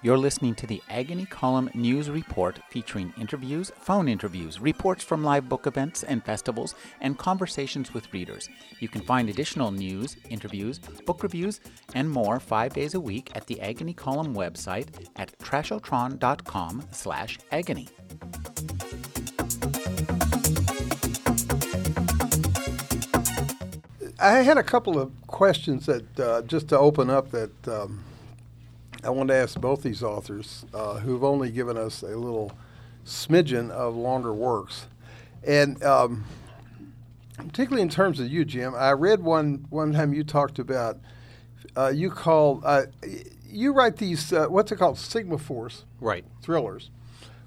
You're listening to the Agony Column News Report featuring interviews, phone interviews, reports from live book events and festivals, and conversations with readers. You can find additional news, interviews, book reviews, and more five days a week at the Agony Column website at trashotron.com slash agony. I had a couple of questions that uh, just to open up that um, I wanted to ask both these authors uh, who've only given us a little smidgen of longer works, and um, particularly in terms of you, Jim. I read one one time you talked about uh, you call uh, you write these uh, what's it called Sigma Force Right. thrillers,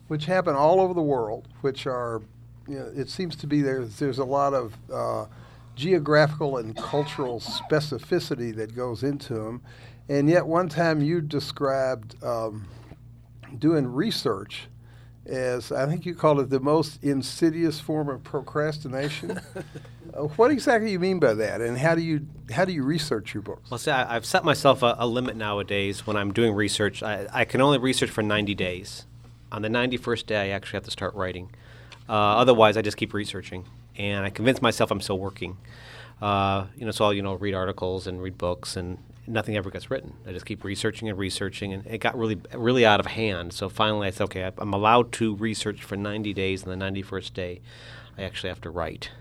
which happen all over the world, which are, you know, it seems to be there's, there's a lot of uh, geographical and cultural specificity that goes into them. And yet, one time you described um, doing research as, I think you called it the most insidious form of procrastination. Uh, what exactly do you mean by that, and how do you how do you research your books? Well, see, I, I've set myself a, a limit nowadays when I'm doing research. I, I can only research for 90 days. On the 91st day, I actually have to start writing. Uh, otherwise, I just keep researching, and I convince myself I'm still working. Uh, you know, so I'll you know read articles and read books, and nothing ever gets written. I just keep researching and researching, and it got really really out of hand. So finally, I said, okay, I'm allowed to research for 90 days, and the 91st day, I actually have to write.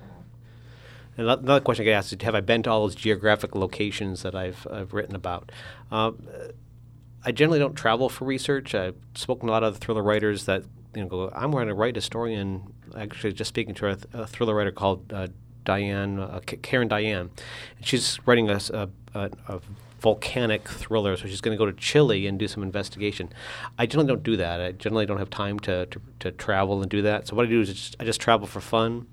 And another question I get asked is, have I been to all those geographic locations that I've, I've written about? Uh, I generally don't travel for research. I've spoken to a lot of thriller writers that you know go, I'm going to write a story, and actually just speaking to a, th- a thriller writer called uh, Dionne uh, Karen Dionne, and she's writing a- a- a volcanic thriller, so she's going to go to Chile and do some investigation. I generally don't do that. I generally don't have time to, to, to travel and do that. So what I do is just, I just travel for fun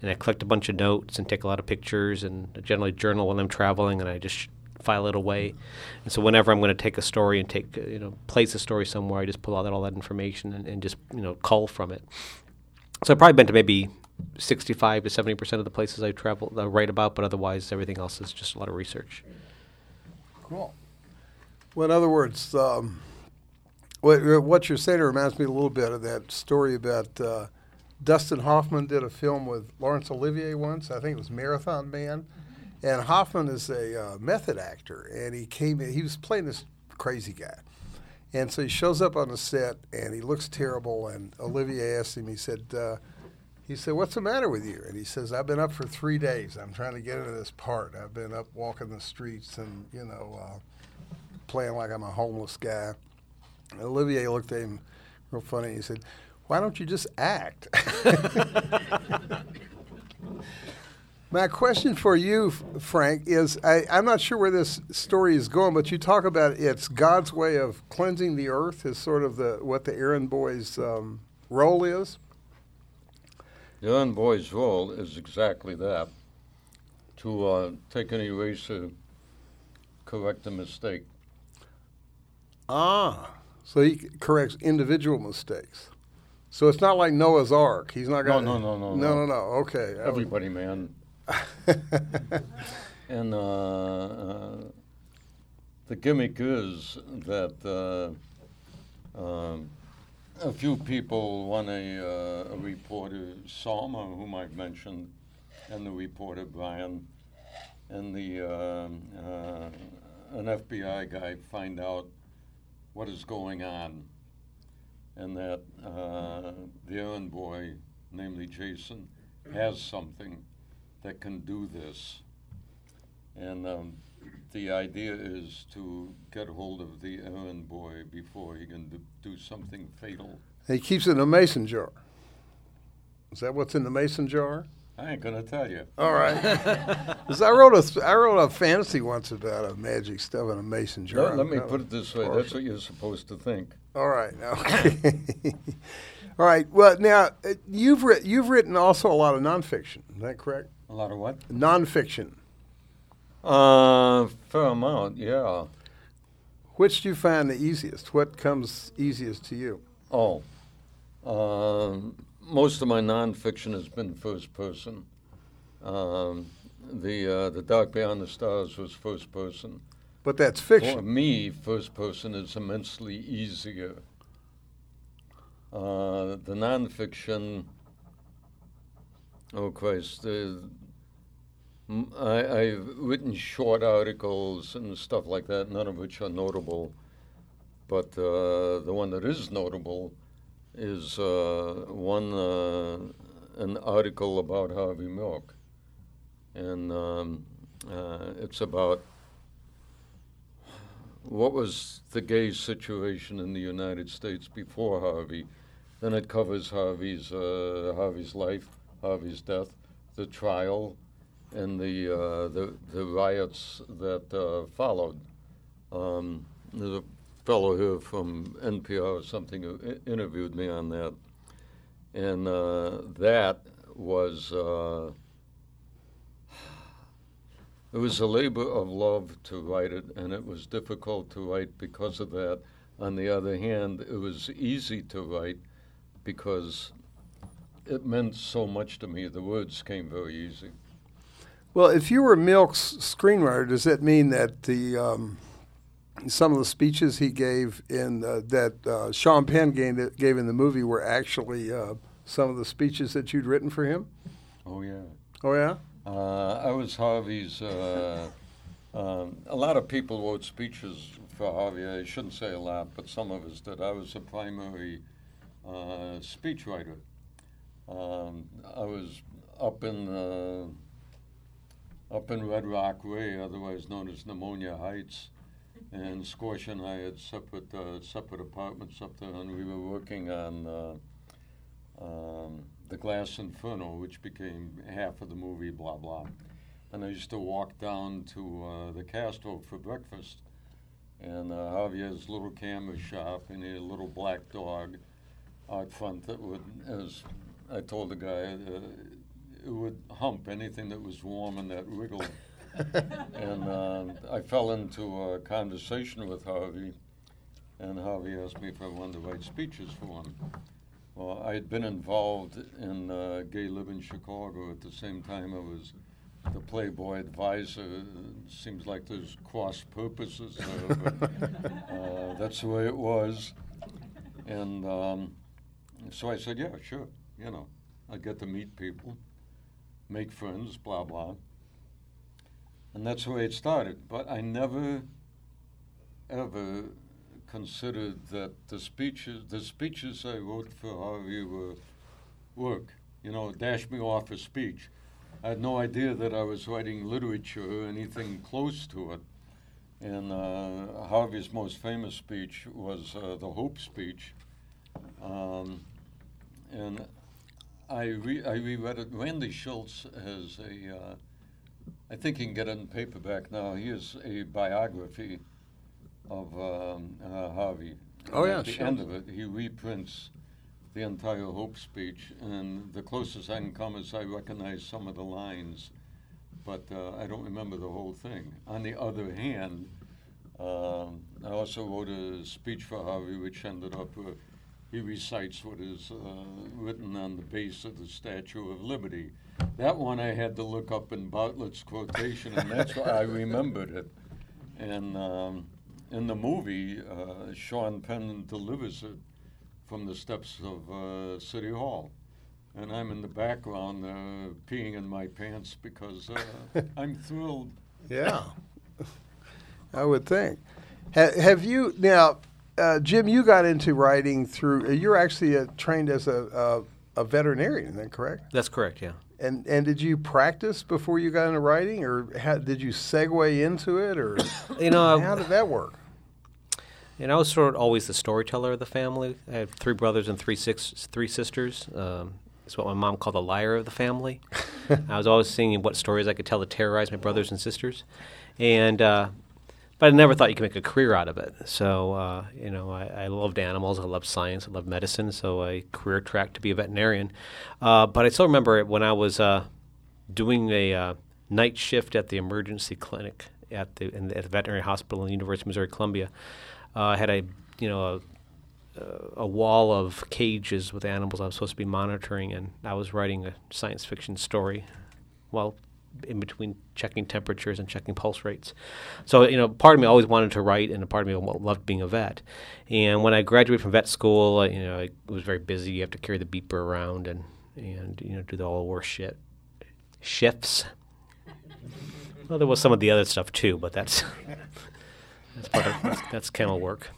and I collect a bunch of notes and take a lot of pictures and I generally journal when I'm traveling and I just file it away. And so whenever I'm going to take a story and take uh, you know place a story somewhere, I just pull out all that information and, and just you know cull from it. So I've probably been to maybe 65 to 70 percent of the places I travel, I write about, but otherwise everything else is just a lot of research. Cool. Well, in other words, um, what, what you're saying reminds me a little bit of that story about uh, Dustin Hoffman did a film with Laurence Olivier once. I think it was Marathon Man. And Hoffman is a uh, method actor, and he came in, he was playing this crazy guy. And so he shows up on the set, and he looks terrible. And Olivier asked him, he said, uh, he said, "What's the matter with you?" And he says, "I've been up for three days. I'm trying to get into this part. I've been up walking the streets and you know, uh, playing like I'm a homeless guy." And Olivier looked at him real funny. He said, "Why don't you just act?" My question for you, Frank, is I, I'm not sure where this story is going, but you talk about it's God's way of cleansing the earth is sort of the what the errand boy's um, role is. The envoy's role is exactly that to uh, take an eraser, correct a mistake. Ah, so he corrects individual mistakes. So it's not like Noah's Ark. He's not going. no, no, no, no, no, no. no. Okay. Everybody, man. And uh, uh, the gimmick is that uh, um, a few people, one a, uh, a reporter, Salma, whom I've mentioned, and the reporter Brian, and the um, uh, an FBI guy find out what is going on, and that uh, the errand boy, namely Jason, has something that can do this. And um, the idea is to get hold of the errand boy before he can do, do something fatal. he keeps it in a mason jar. Is that what's in the mason jar? I ain't gonna tell you. All right. 'Cause I wrote a I wrote a fantasy once about a magic stuff in a mason jar. Let, let me put it this way. horrible. That's what you're supposed to think. All right. Okay. All right. Well, now uh, you've writ- you've written also a lot of nonfiction. Is that correct? A lot of what? Nonfiction. Uh, fair amount, yeah. Which do you find the easiest? What comes easiest to you? Oh, um, most of my nonfiction has been first person. Um, the uh, the Dark Beyond the Stars was first person. But that's fiction. For me, first person is immensely easier. Uh, the nonfiction, oh Christ, the, I, I've written short articles and stuff like that, none of which are notable. But uh, the one that is notable is uh, one uh, an article about Harvey Milk, and um, uh, it's about what was the gay situation in the United States before Harvey. Then it covers Harvey's uh, Harvey's life, Harvey's death, the trial, and the uh, the, the riots that uh, followed. Um, there's a fellow here from NPR or something who interviewed me on that, and uh, that was. Uh, it was a labor of love to write it, and it was difficult to write because of that. On the other hand, it was easy to write because it meant so much to me. The words came very easy. Well, if you were Milk's screenwriter, does that mean that the um, some of the speeches he gave in uh, that uh, Sean Penn gave, gave in the movie were actually uh, some of the speeches that you'd written for him? Oh yeah. Oh yeah. Uh, I was Harvey's. Uh, um, a lot of people wrote speeches for Harvey. I shouldn't say a lot, but some of us did. I was the primary uh, speechwriter. Um, I was up in uh, up in Red Rock Way, otherwise known as Pneumonia Heights, and Squash and I had separate uh, separate apartments up there, and we were working on. Uh, um, the Glass Inferno, which became half of the movie, blah blah. And I used to walk down to uh, the Castro for breakfast, and uh, Harvey's little camera shop, and he had a little black dog out front that would, as I told the guy, uh, it would hump anything that was warm and that wriggled. and uh, I fell into a conversation with Harvey, and Harvey asked me if I wanted to write speeches for him. Well, I had been involved in uh, Gay Living Chicago at the same time I was the Playboy advisor. It seems like there's cross purposes there, but uh, that's the way it was. And um, so I said, yeah, sure, you know, I get to meet people, make friends, blah, blah. And that's the way it started. But I never, ever considered that the speeches the speeches I wrote for Harvey were work. You know, dash me off a speech. I had no idea that I was writing literature or anything close to it. And uh, Harvey's most famous speech was uh, the Hope speech. Um, and I, re- I reread it. Randy Shilts has a, uh, I think you can get it in paperback now. He has a biography of um, uh, Harvey. Oh, And yeah, At the sure. end of it, he reprints the entire Hope speech, and the closest I can come is I recognize some of the lines, but uh, I don't remember the whole thing. On the other hand, um, I also wrote a speech for Harvey, which ended up. Uh, he recites what is uh, written on the base of the Statue of Liberty. That one I had to look up in Bartlett's quotation, and that's why I remembered it. And um, in the movie, uh, Sean Penn delivers it from the steps of uh, City Hall. And I'm in the background uh, peeing in my pants because uh, I'm thrilled. Yeah, I would think. Ha- have you now, uh, Jim? You got into writing through. Uh, you're actually uh, trained as a, a a veterinarian, is that correct? That's correct, yeah. And and did you practice before you got into writing, or how, did you segue into it, or You know, how did that work? And I was sort of always the storyteller of the family. I had three brothers and three six three sisters. Um, it's what my mom called the liar of the family. I was always seeing what stories I could tell to terrorize my brothers and sisters, and uh, but I never thought you could make a career out of it. So uh, you know, I, I loved animals, I loved science, I loved medicine. So I career tracked to be a veterinarian. Uh, but I still remember when I was uh, doing a uh, night shift at the emergency clinic at the, in the at the veterinary hospital in the University of Missouri Columbia. Uh, I had a you know a, a wall of cages with animals I was supposed to be monitoring, and I was writing a science fiction story while in between checking temperatures and checking pulse rates. So, you know, part of me always wanted to write, and part of me loved being a vet. And when I graduated from vet school, you know, it was very busy. You have to carry the beeper around and and you know do the all the worst shit shifts. Well, there was some of the other stuff too, but that's that's part of that's, that's kennel work.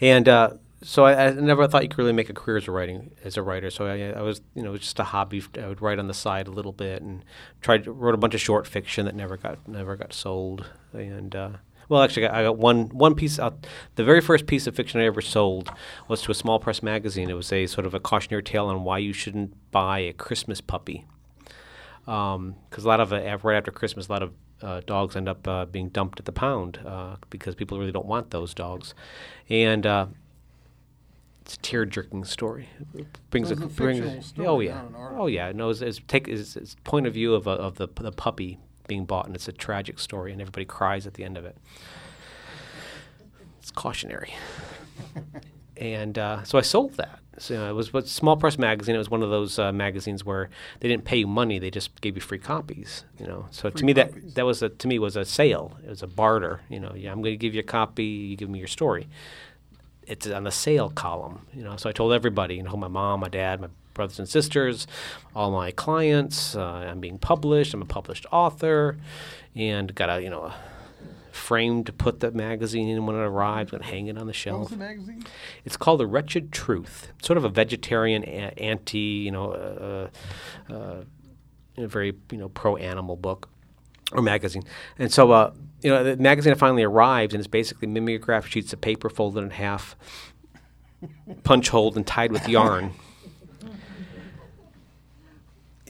And uh, so I, I, never thought you could really make a career as a writing as a writer. So I, I was, you know, just a hobby. I would write on the side a little bit and tried wrote a bunch of short fiction that never got never got sold. And uh, well, actually, I got one one piece. Out, the very first piece of fiction I ever sold was to a small press magazine. It was a sort of a cautionary tale on why you shouldn't buy a Christmas puppy. Because um, a lot of uh, right after Christmas, a lot of uh, dogs end up uh, being dumped at the pound uh, because people really don't want those dogs, and uh, it's a tear jerking story. It brings a, brings, story, oh yeah, oh yeah. No, it's, it's take it's, it's point of view of a, of the the puppy being bought, and it's a tragic story, and everybody cries at the end of it. It's cautionary. and uh, so I sold that. So it was a small press magazine. It was one of those uh, magazines where they didn't pay you money; they just gave you free copies. You know, so free to me copies. that that was a, to me was a sale. It was a barter. You know, yeah, I'm going to give you a copy. You give me your story it's on the sale column, you know. So I told everybody, you know, my mom, my dad, my brothers and sisters, all my clients. Uh, I'm being published. I'm a published author, and got a you know a frame to put the magazine in when it arrives and hang it on the shelf. The magazine? It's called The Wretched Truth. It's sort of a vegetarian, a- anti, you know, uh, uh, a very you know pro animal book or magazine. And so, uh, you know, the magazine finally arrives, and it's basically mimeograph sheets of paper folded in half, punch holed and tied with yarn.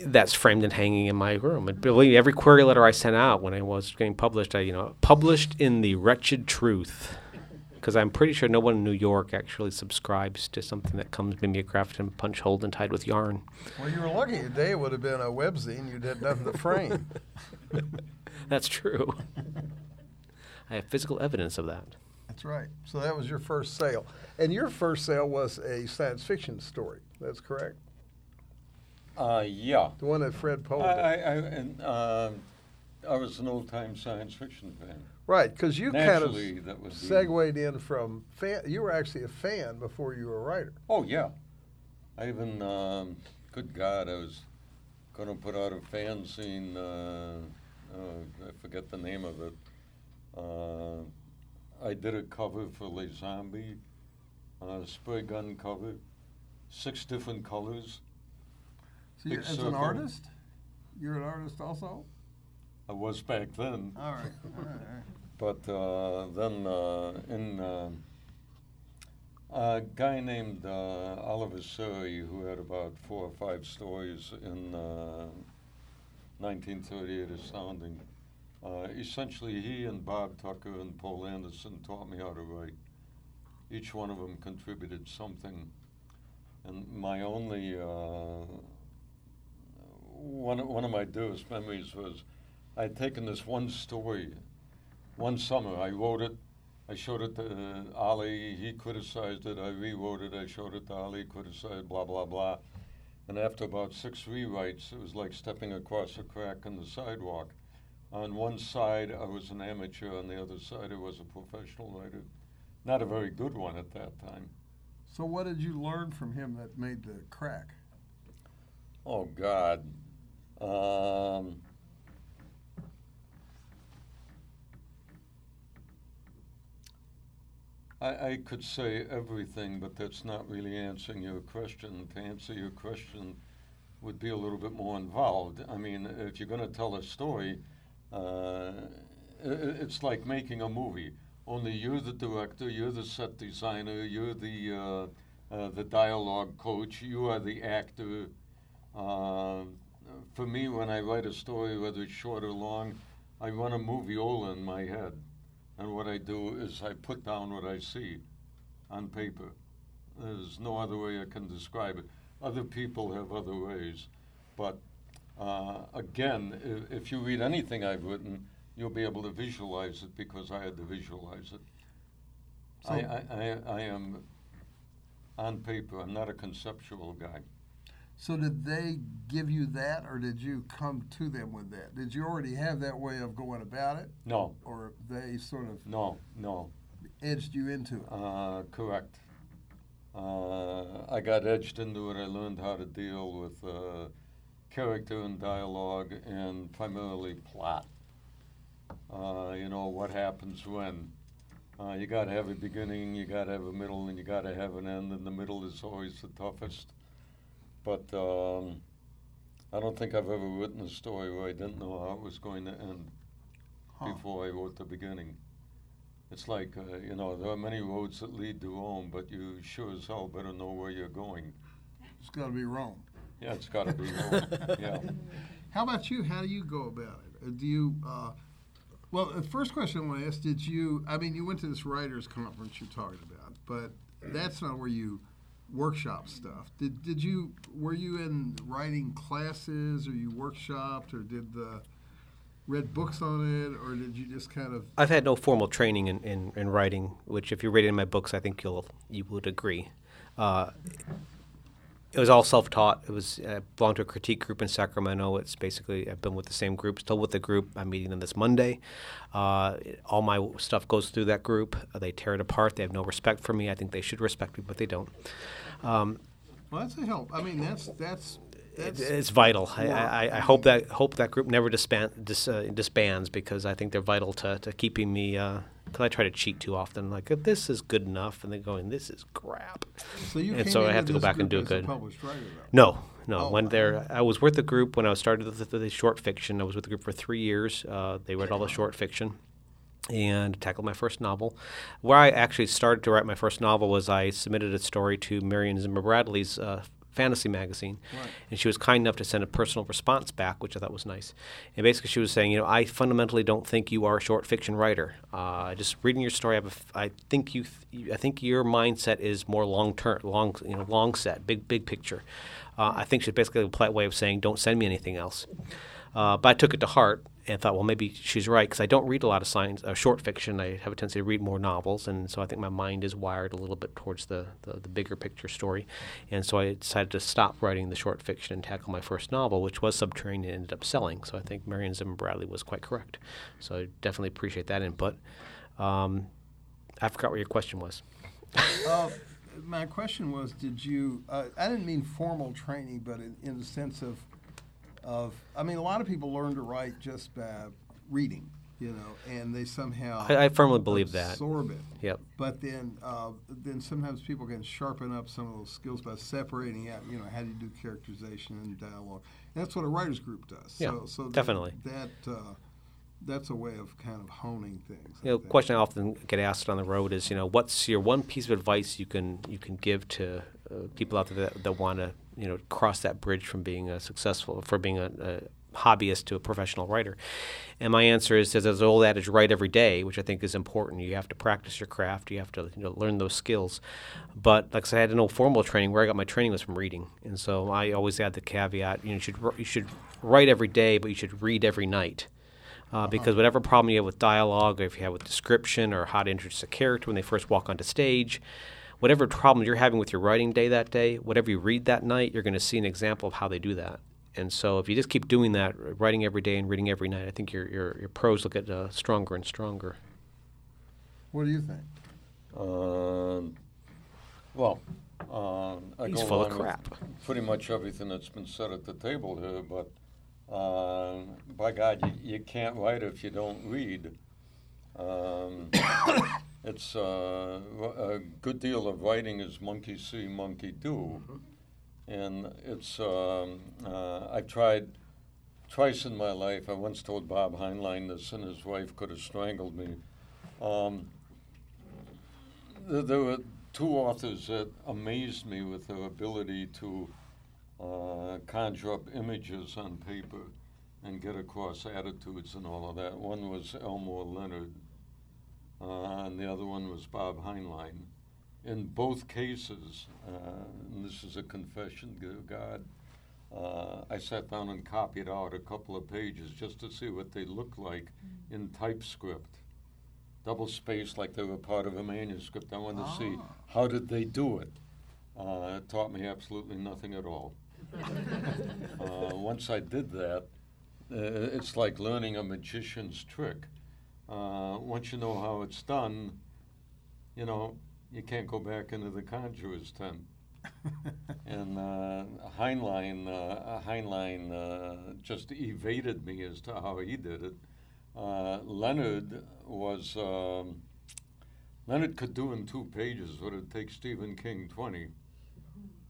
That's framed and hanging in my room. And believe me, every query letter I sent out when I was getting published, I, you know, published in the wretched truth, because I'm pretty sure no one in New York actually subscribes to something that comes mimeographed and punch holed and tied with yarn. Well, you were lucky today; it would have been a webzine. You'd had nothing to frame. That's true. I have physical evidence of that. That's right. So that was your first sale, and your first sale was a science fiction story. That's correct. Uh, yeah. The one that Fred Pohl. I, I, I, and, uh, I was an old-time science fiction fan. Right, because you Naturally, kind of segued in from fan. You were actually a fan before you were a writer. Oh yeah, I even, um, good God, I was going to put out a fanzine. Uh, uh, I forget the name of it. Uh, I did a cover for Le Zombie, uh, spray gun cover, six different colors. So as circle. an artist, you're an artist also. I was back then. All right. All right. But uh, then uh, in uh, a guy named uh, Oliver Saari, who had about four or five stories in 1938 is Astounding, uh, essentially he and Bob Tucker and Poul Anderson taught me how to write. Each one of them contributed something. And my only, one, one of my dearest memories was I'd taken this one story one summer. I wrote it I showed it to uh, Ollie. He criticized it. I rewrote it. I showed it to Ollie. Criticized. Blah blah blah. And after about six rewrites, it was like stepping across a crack in the sidewalk. On one side, I was an amateur. On the other side, I was a professional writer. Not a very good one at that time. So, what did you learn from him that made the crack? Oh God. Um, I, I could say everything, but that's not really answering your question. To answer your question would be a little bit more involved. I mean, if you're going to tell a story, uh, it's like making a movie. Only you're the director, you're the set designer, you're the uh, uh, the dialogue coach, you are the actor. Uh, for me, when I write a story, whether it's short or long, I run a movie moviola in my head. And what I do is I put down what I see on paper. There's no other way I can describe it. Other people have other ways. But uh, again, if, if, you read anything I've written, you'll be able to visualize it because I had to visualize it. So I, I, I, I am on paper, I'm not a conceptual guy. So did they give you that, or did you come to them with that? Did you already have that way of going about it, No, or they sort of no, no. edged you into it? Uh, correct. Uh, I got edged into it. I learned how to deal with uh, character and dialogue and primarily plot. Uh, you know, what happens when. Uh, you got to have a beginning, you got to have a middle, and you got to have an end, and the middle is always the toughest. But um, I don't think I've ever written a story where I didn't know how it was going to end Huh. before I wrote the beginning. It's like, uh, you know, there are many roads that lead to Rome, but you sure as hell better know where you're going. It's got to be Rome. Yeah, it's got to be Rome. yeah. How about you? How do you go about it? Uh, Do you? Uh, well, the first question I want to ask: Did you? I mean, you went to this writers' conference you're talking about, but that's not where you workshop stuff. Did Did you? Were you in writing classes, or you workshopped, or did the read books on it, or did you just kind of? I've had no formal training in, in, in writing, which if you read in my books, I think you'll you would agree. Uh, it was all self-taught. It was I belonged to a critique group in Sacramento. It's basically I've been with the same group, still with the group. I'm meeting them this Monday. Uh, all my stuff goes through that group. Uh, they tear it apart. They have no respect for me. I think they should respect me, but they don't. Um, Well, that's a help. I mean, that's that's it, it's vital. I, I, I hope that hope that group never disband, dis, uh, disbands because I think they're vital to, to keeping me. Because I try to cheat too often. Like this is good enough, and they're going, "This is crap." so you and so I have to go back and do a good. Published writer. No, no. Oh, when wow. they're, I was with the group when I started the, the, the short fiction. I was with the group for three years. Uh, they read all the short fiction and tackled my first novel. Where I actually started to write my first novel was I submitted a story to Marion Zimmer Bradley's uh, fantasy magazine, Right. and she was kind enough to send a personal response back, which I thought was nice. And basically, she was saying, you know, I fundamentally don't think you are a short fiction writer. Uh, just reading your story, I, have a f- I think you, th- I think your mindset is more long term, long, you know, long set, big, big picture. Uh, I think she's basically a polite way of saying, don't send me anything else. Uh, but I took it to heart and thought, well, maybe she's right because I don't read a lot of science, uh, short fiction. I have a tendency to read more novels, and so I think my mind is wired a little bit towards the, the, the bigger picture story. And so I decided to stop writing the short fiction and tackle my first novel, which was Subterranean and ended up selling. So I think Marion Zimmer Bradley was quite correct. So I definitely appreciate that input. Um, I forgot what your question was. Uh, my question was, did you? Uh, I didn't mean formal training, but in, in the sense of, of. I mean, a lot of people learn to write just by reading, you know, and they somehow. I, I firmly believe that. absorb it. Yep. But then, uh, then sometimes people can sharpen up some of those skills by separating out. You know, how do you do characterization and dialogue? And that's what a writers group does. Yeah, so, so that- definitely. That. Uh, that's a way of kind of honing things. You know, question I often get asked on the road is, you know, what's your one piece of advice you can you can give to people out there that, that want to, you know, cross that bridge from being a successful, for being a, a hobbyist to a professional writer? And my answer is, there's an old adage, write every day, which I think is important. You have to practice your craft. You have to, you know, learn those skills. But like I said, I had no formal training. Where I got my training was from reading, and so I always add the caveat: you, know, you should you should write every day, but you should read every night. Uh, because whatever problem you have with dialogue, or if you have with description, or how to introduce a character when they first walk onto stage, whatever problem you're having with your writing day that day, whatever you read that night, you're going to see an example of how they do that. And so, if you just keep doing that, writing every day and reading every night, I think your your, your prose will get uh, stronger and stronger. What do you think? Um, well, um, I He's go full of along with crap. Pretty much everything that's been said at the table here, but uh, by God, you, you can't write if you don't read. Um, it's uh, a good deal of writing is monkey see, monkey do, and it's. Um, uh, I've tried twice in my life. I once told Bob Heinlein this, and his wife could have strangled me. Um, there, there were two authors that amazed me with their ability to uh, conjure up images on paper and get across attitudes and all of that. One was Elmore Leonard, uh, and the other one was Bob Heinlein. In both cases, uh, and this is a confession to God, uh, I sat down and copied out a couple of pages just to see what they looked like in typescript double spaced like they were part of a manuscript. I wanted to see Ah. how did they do it. Uh, it taught me absolutely nothing at all. uh, once I did that, uh, it's like learning a magician's trick. Uh, once you know how it's done, you know, you can't go back into the conjurer's tent. and uh, Heinlein, uh, Heinlein uh, just evaded me as to how he did it. Uh, Leonard was um, Leonard could do in two pages what it takes Stephen King twenty.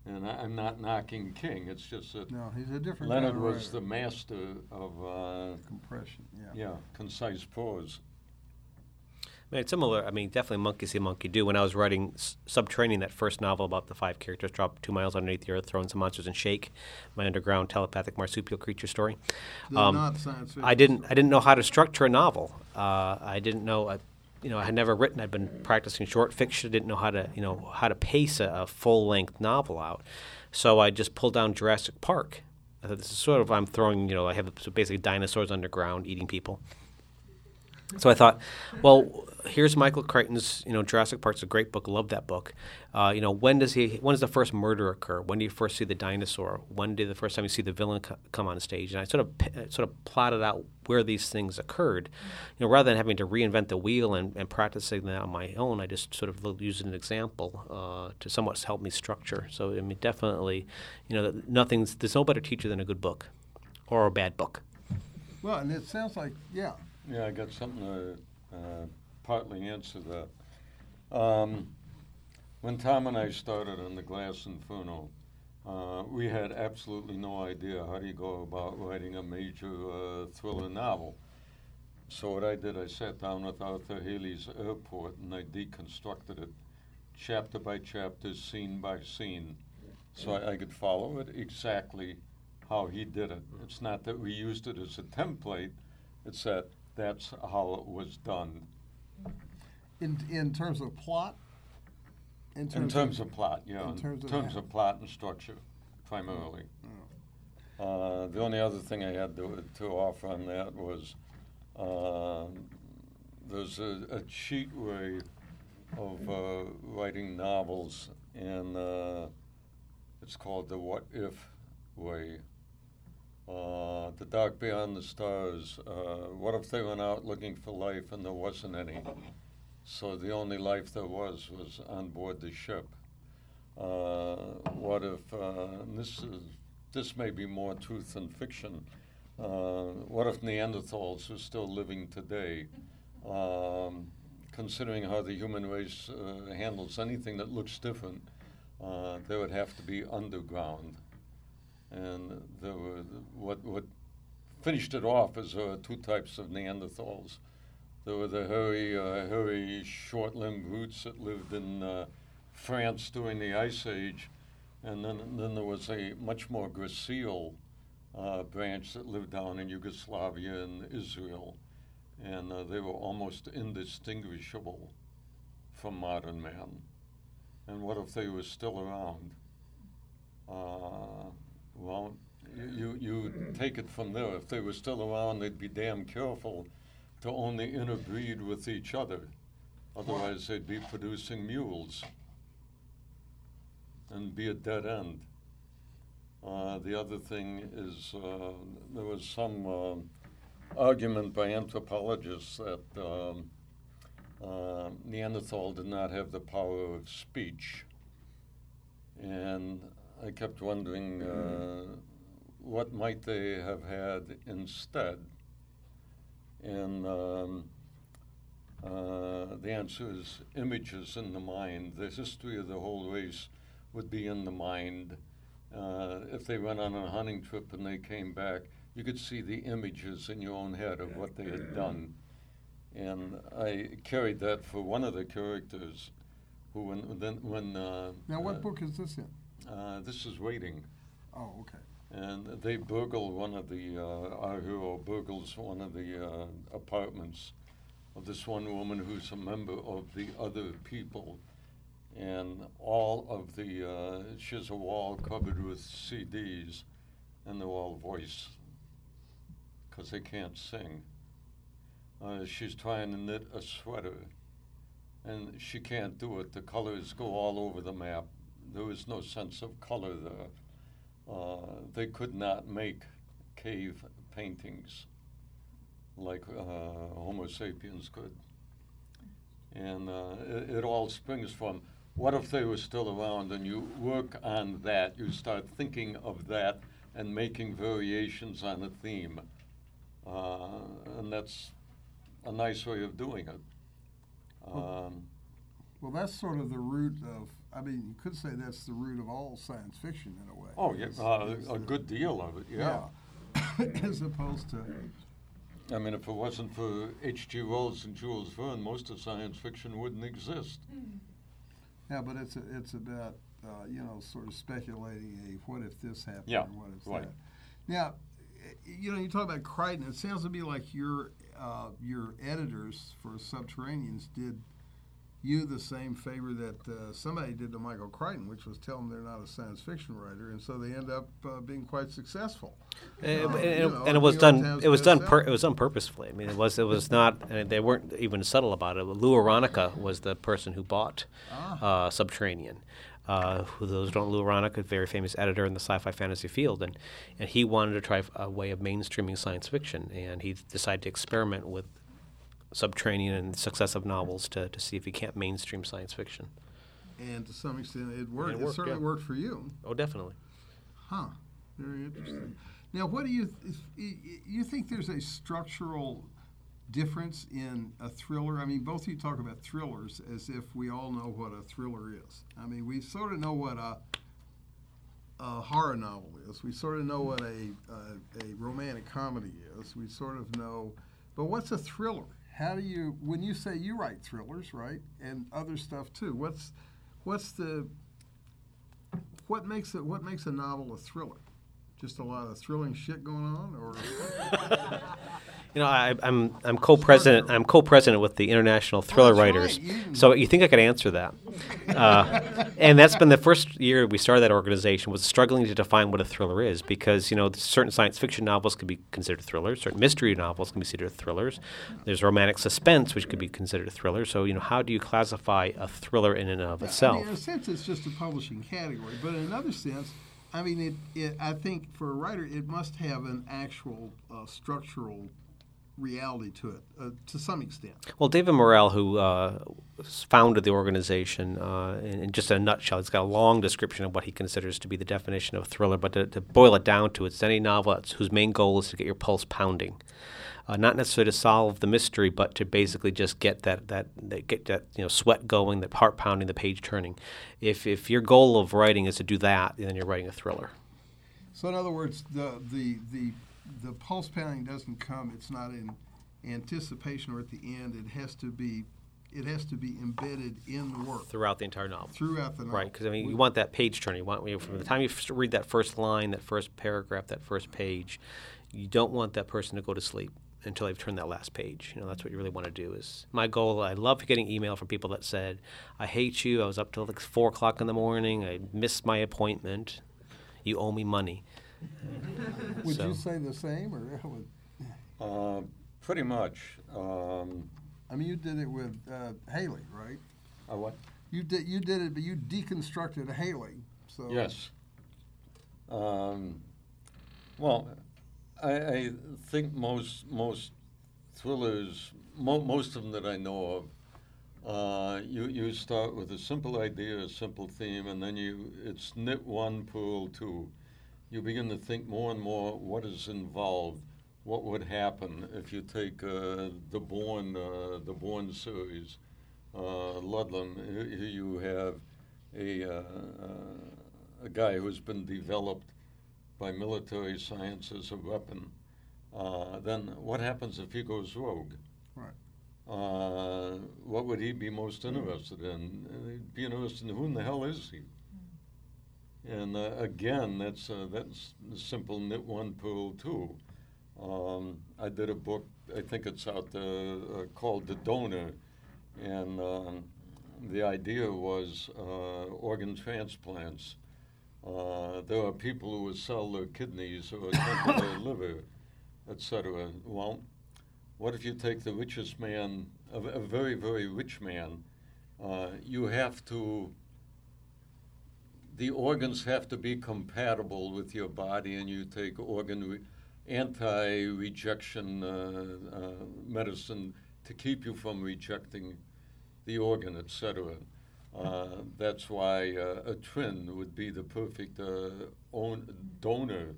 And I, am not knocking King. It's just that no, he's a different. Leonard was the master of uh, compression. Yeah. Yeah, concise prose. I mean, it's similar. I mean, definitely monkey see, monkey do. When I was writing Subterranean, that first novel about the five characters drop two miles underneath the earth, throwing some monsters and shake, my underground telepathic marsupial creature story. Um, not science fiction. I didn't. I didn't know how to structure a novel. Uh, I didn't know. I, you know, I had never written. I'd been practicing short fiction. Didn't know how to, you know, how to pace a, a full length novel out. So I just pulled down Jurassic Park. I thought this is sort of I'm throwing. You know, I have so basically dinosaurs underground eating people. So I thought, well, here's Michael Crichton's, you know, Jurassic Park's a great book. Love that book. Uh, you know, when does he? When does the first murder occur? When do you first see the dinosaur? When did the first time you see the villain co- come on stage? And I sort of uh, sort of plotted out where these things occurred. You know, rather than having to reinvent the wheel and, and practicing that on my own, I just sort of used an example uh, to somewhat help me structure. So I mean, definitely, you know, nothing's there's no better teacher than a good book, or a bad book. Well, and it sounds like yeah. Yeah, I got something to uh, partly answer that. Um, when Tom and I started on the Glass Inferno, uh, we had absolutely no idea how do you go about writing a major uh, thriller novel. So what I did, I sat down with Arthur Hailey's Airport and I deconstructed it, chapter by chapter, scene by scene, so I, I could follow it exactly how he did it. It's not that we used it as a template; it's that that's how it was done. In in terms of plot. In terms, in terms of, of, plot, yeah. In terms, in terms of, of, plot and structure, primarily. Oh. Uh, the only other thing I had to, to offer on that was uh, there's a, a, cheat way of uh, writing novels, and uh, it's called the what if way. Uh, the Dark Beyond the Stars. Uh, what if they went out looking for life and there wasn't any? So the only life there was was on board the ship. Uh, what if uh, this is this may be more truth than fiction? Uh, what if Neanderthals are still living today? Um, considering how the human race uh, handles anything that looks different, they would have to be underground and what what finished it off uh, two types of Neanderthals. There were the hairy, uh, hairy, short-limbed roots that lived in uh, France during the Ice Age, and then then there was a much more gracile uh, branch that lived down in Yugoslavia and Israel, and uh, they were almost indistinguishable from modern man. And what if they were still around? Uh, well, you, you take it from there. If they were still around, they'd be damn careful to only interbreed with each other. Otherwise, they'd be producing mules and be a dead end. Uh, the other thing is uh, there was some uh, argument by anthropologists that um, uh, Neanderthal did not have the power of speech. And I kept wondering uh, what might they have had instead. And um, uh, the answer is images in the mind. The history of the whole race would be in the mind. Uh, if they went on a hunting trip and they came back, you could see the images in your own head of what they had done. And I carried that for one of the characters who, when, then, when uh, now, what uh, book is this in? Uh, this is waiting. Oh, okay. And they burgle one of the, uh, hero burgles one of the uh, apartments of this one woman who's a member of the other people. And all of the, uh, she has a wall covered with CDs, and they're all voice, because they can't sing. Uh, she's trying to knit a sweater, and she can't do it. The colors go all over the map There is no sense of color there. Uh, they could not make cave paintings like uh, Homo sapiens could. And uh, it, it all springs from what if they were still around and you work on that, you start thinking of that and making variations on a theme. Uh, and that's a nice way of doing it. Um, Well, that's sort of the root of. I mean, you could say that's the root of all science fiction in a way. oh, yeah, Is- uh, is a the- good deal of it, yeah. yeah. As opposed to. I mean, if it wasn't for H.G. Wells and Jules Verne, most of science fiction wouldn't exist. Yeah, but it's a, it's about uh, you know sort of speculating a what if this happened Yeah, or what if right. that. Now, you know, you talk about Crichton. It sounds to me like your uh, your editors for Subterraneans did you the same favor that uh, somebody did to Michael Crichton, which was tell them they're not a science fiction writer, and so they end up uh, being quite successful. And, you and- know, and it was done. It was done. Per, it was done purposefully. I mean, it was. It was not. And they weren't even subtle about it. Lou Aronica was the person who bought Ah. uh, Subterranean. Uh, who those don't Lou Aronica, a very famous editor in the sci-fi fantasy field, and and he wanted to try a way of mainstreaming science fiction, and he decided to experiment with Subterranean and successive novels to, to see if he can't mainstream science fiction. And to some extent, it worked. It It, certainly yeah. worked for you. Oh, definitely. Huh. Very interesting. Now, what do you th- you think? There's a structural difference in a thriller. I mean, both of you talk about thrillers as if we all know what a thriller is. I mean, we sort of know what a a horror novel is. We sort of know what a, a a romantic comedy is. We sort of know, but what's a thriller? How do you when you say you write thrillers, right, and other stuff too? What's what's the what makes it what makes a novel a thriller? Just a lot of thrilling shit going on, or You know, I, I'm I'm co-president. I'm co-president with the International Thriller right. Writers. You So you think I could answer that? Uh, and that's been the first year we started that organization was struggling to define what a thriller is because you know certain science fiction novels could be considered thrillers, certain mystery novels can be considered thrillers. There's romantic suspense which could be considered a thriller. So you know, how do you classify a thriller in and of I itself? mean, in a sense, it's just a publishing category, but in another sense, I mean, it, it I think for a writer, it must have an actual uh, structural reality to it, uh, to some extent. Well, David Morrell, who uh, founded the organization, uh, in, in just a nutshell, he's got a long description of what he considers to be the definition of a thriller. But to, to boil it down to, it's any novel that's- whose main goal is to get your pulse pounding, uh, not necessarily to solve the mystery, but to basically just get that that, that get that you know sweat going, that heart pounding, the page turning. If if your goal of writing is to do that, then you're writing a thriller. So, in other words, the the the the pulse pounding doesn't come. It's not in anticipation or at the end. It has to be, it has to be embedded in the work Throughout the entire novel. throughout the novel. Right, because I mean, you want that page turn. You want you know, from the time you read that first line, that first paragraph, that first page, you don't want that person to go to sleep until they've turned that last page. You know, that's what you really want to do. Is my goal. I love getting email from people that said, "I hate you. I was up till like four o'clock in the morning. I missed my appointment. You owe me money." Would So- you say the same, or would, Uh, pretty much. Um, I mean, you did it with uh, Hailey, right? uh, what? You did you did it, but you deconstructed Hailey. So Yes. Um, well, I, I think most most thrillers, mo- most of them that I know of, uh, you you start with a simple idea, a simple theme, and then you it's knit one, pull two. You begin to think more and more what is involved. What would happen if you take uh, the Bourne uh, the Bourne series, uh, Ludlum? Here you have a uh, uh, a guy who's been developed by military science as a weapon. Uh, then what happens if he goes rogue? Right. Uh, what would he be most interested in? He'd be interested in who in the hell is he? And uh, again, that's uh, that's simple knit one, pull two. Um, I did a book, I think it's out uh, uh, called The Donor, and um, the idea was uh, organ transplants. Uh, there are people who would sell their kidneys or their liver, etc. Well, what if you take the richest man, a, a very, very rich man? Uh, you have to the organs have to be compatible with your body, and you take organ re- anti-rejection uh, uh, medicine to keep you from rejecting the organ, etc. Uh, that's why uh, a twin would be the perfect uh, own donor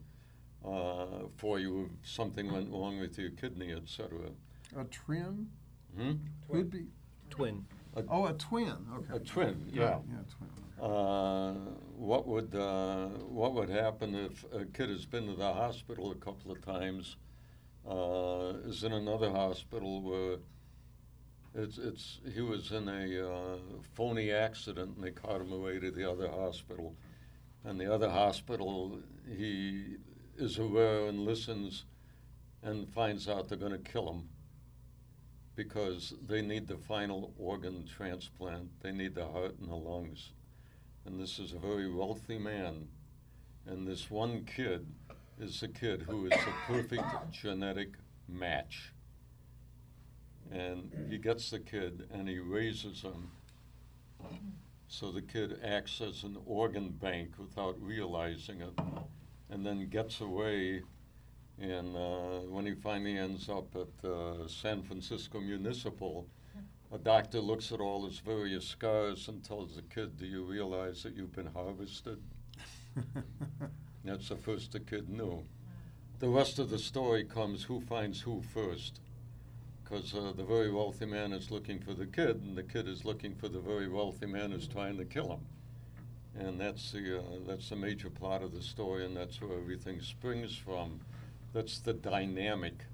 uh, for you if something went wrong with your kidney, etc. A twin Hmm? would be. Twin. Oh, a twin. Okay. A twin, Yeah, yeah. yeah, twin. Uh, what would uh, what would happen if a kid has been to the hospital a couple of times, uh, is in another hospital where it's it's he was in a uh, phony accident and they caught him away to the other hospital, and the other hospital he is aware and listens, and finds out they're going to kill him because they need the final organ transplant. They need the heart and the lungs. And this is a very wealthy man. And this one kid is a kid who is the perfect genetic match. And he gets the kid and he raises him. So the kid acts as an organ bank without realizing it, and then gets away and uh, when he finally ends up at uh, San Francisco Municipal, a doctor looks at all his various scars and tells the kid, Do you realize that you've been harvested? That's the first the kid knew. The rest of the story comes who finds who first. Because uh, the very wealthy man is looking for the kid, and the kid is looking for the very wealthy man who's trying to kill him. And that's the, uh, that's the major plot of the story, and that's where everything springs from that's the dynamic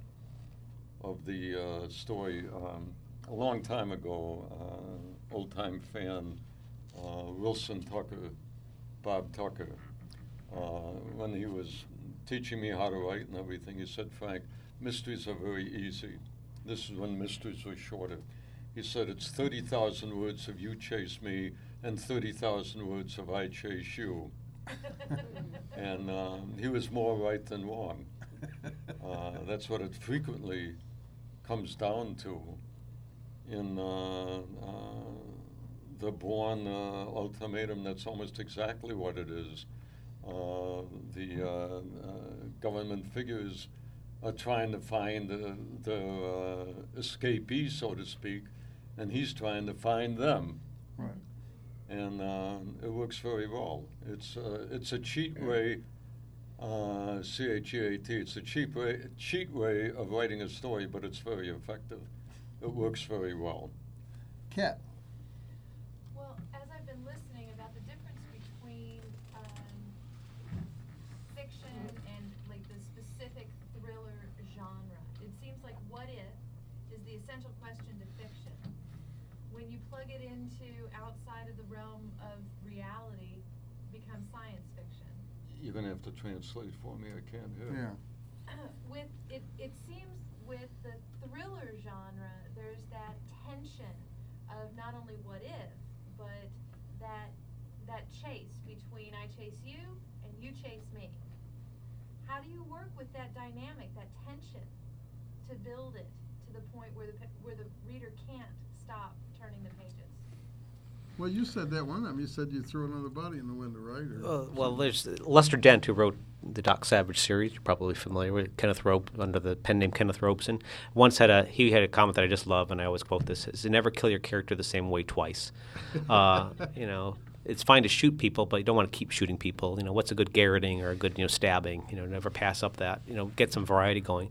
of the uh, story. Um, a long time ago, uh, old time fan uh, Wilson Tucker, Bob Tucker, uh, when he was teaching me how to write and everything, he said, Frank, mysteries are very easy. This is when mysteries were shorter. He said, It's 30,000 words of you chase me and 30,000 words of I chase you. and um, he was more right than wrong. Uh, that's what it frequently comes down to in uh, uh, the Bourne uh, ultimatum. That's almost exactly what it is. Uh, the uh, government figures are trying to find the, the escapees, so to speak, and he's trying to find them. Right. And it works very well. It's it's a cheat way uh, C-H-E-A-T. It's a cheap way, cheat way of writing a story, but it's very effective. It works very well. Cat. Well, as I've been listening about the difference between um, fiction and like the specific thriller genre, it seems like what if is the essential question to fiction. When you plug it into outside of the realm of reality, becomes science fiction. You're going to have to translate for me. I can't hear. Yeah. with it, it seems with the thriller genre, there's that tension of not only what if, but that that chase between I chase you and you chase me. How do you work with that dynamic, that tension, to build it to the point where the where the reader can't stop turning the pages? Well, you said that one time. You said you threw another body in the window, right? Or Uh, well, there's Lester Dent, who wrote the Doc Savage series. You're probably familiar with Kenneth Rope under the pen name Kenneth Robeson. Once had a he had a comment that I just love, and I always quote this: "Is never kill your character the same way twice." uh, you know, it's fine to shoot people, but you don't want to keep shooting people. You know, what's a good garroting or a good you know stabbing? You know, never pass up that. You know, get some variety going.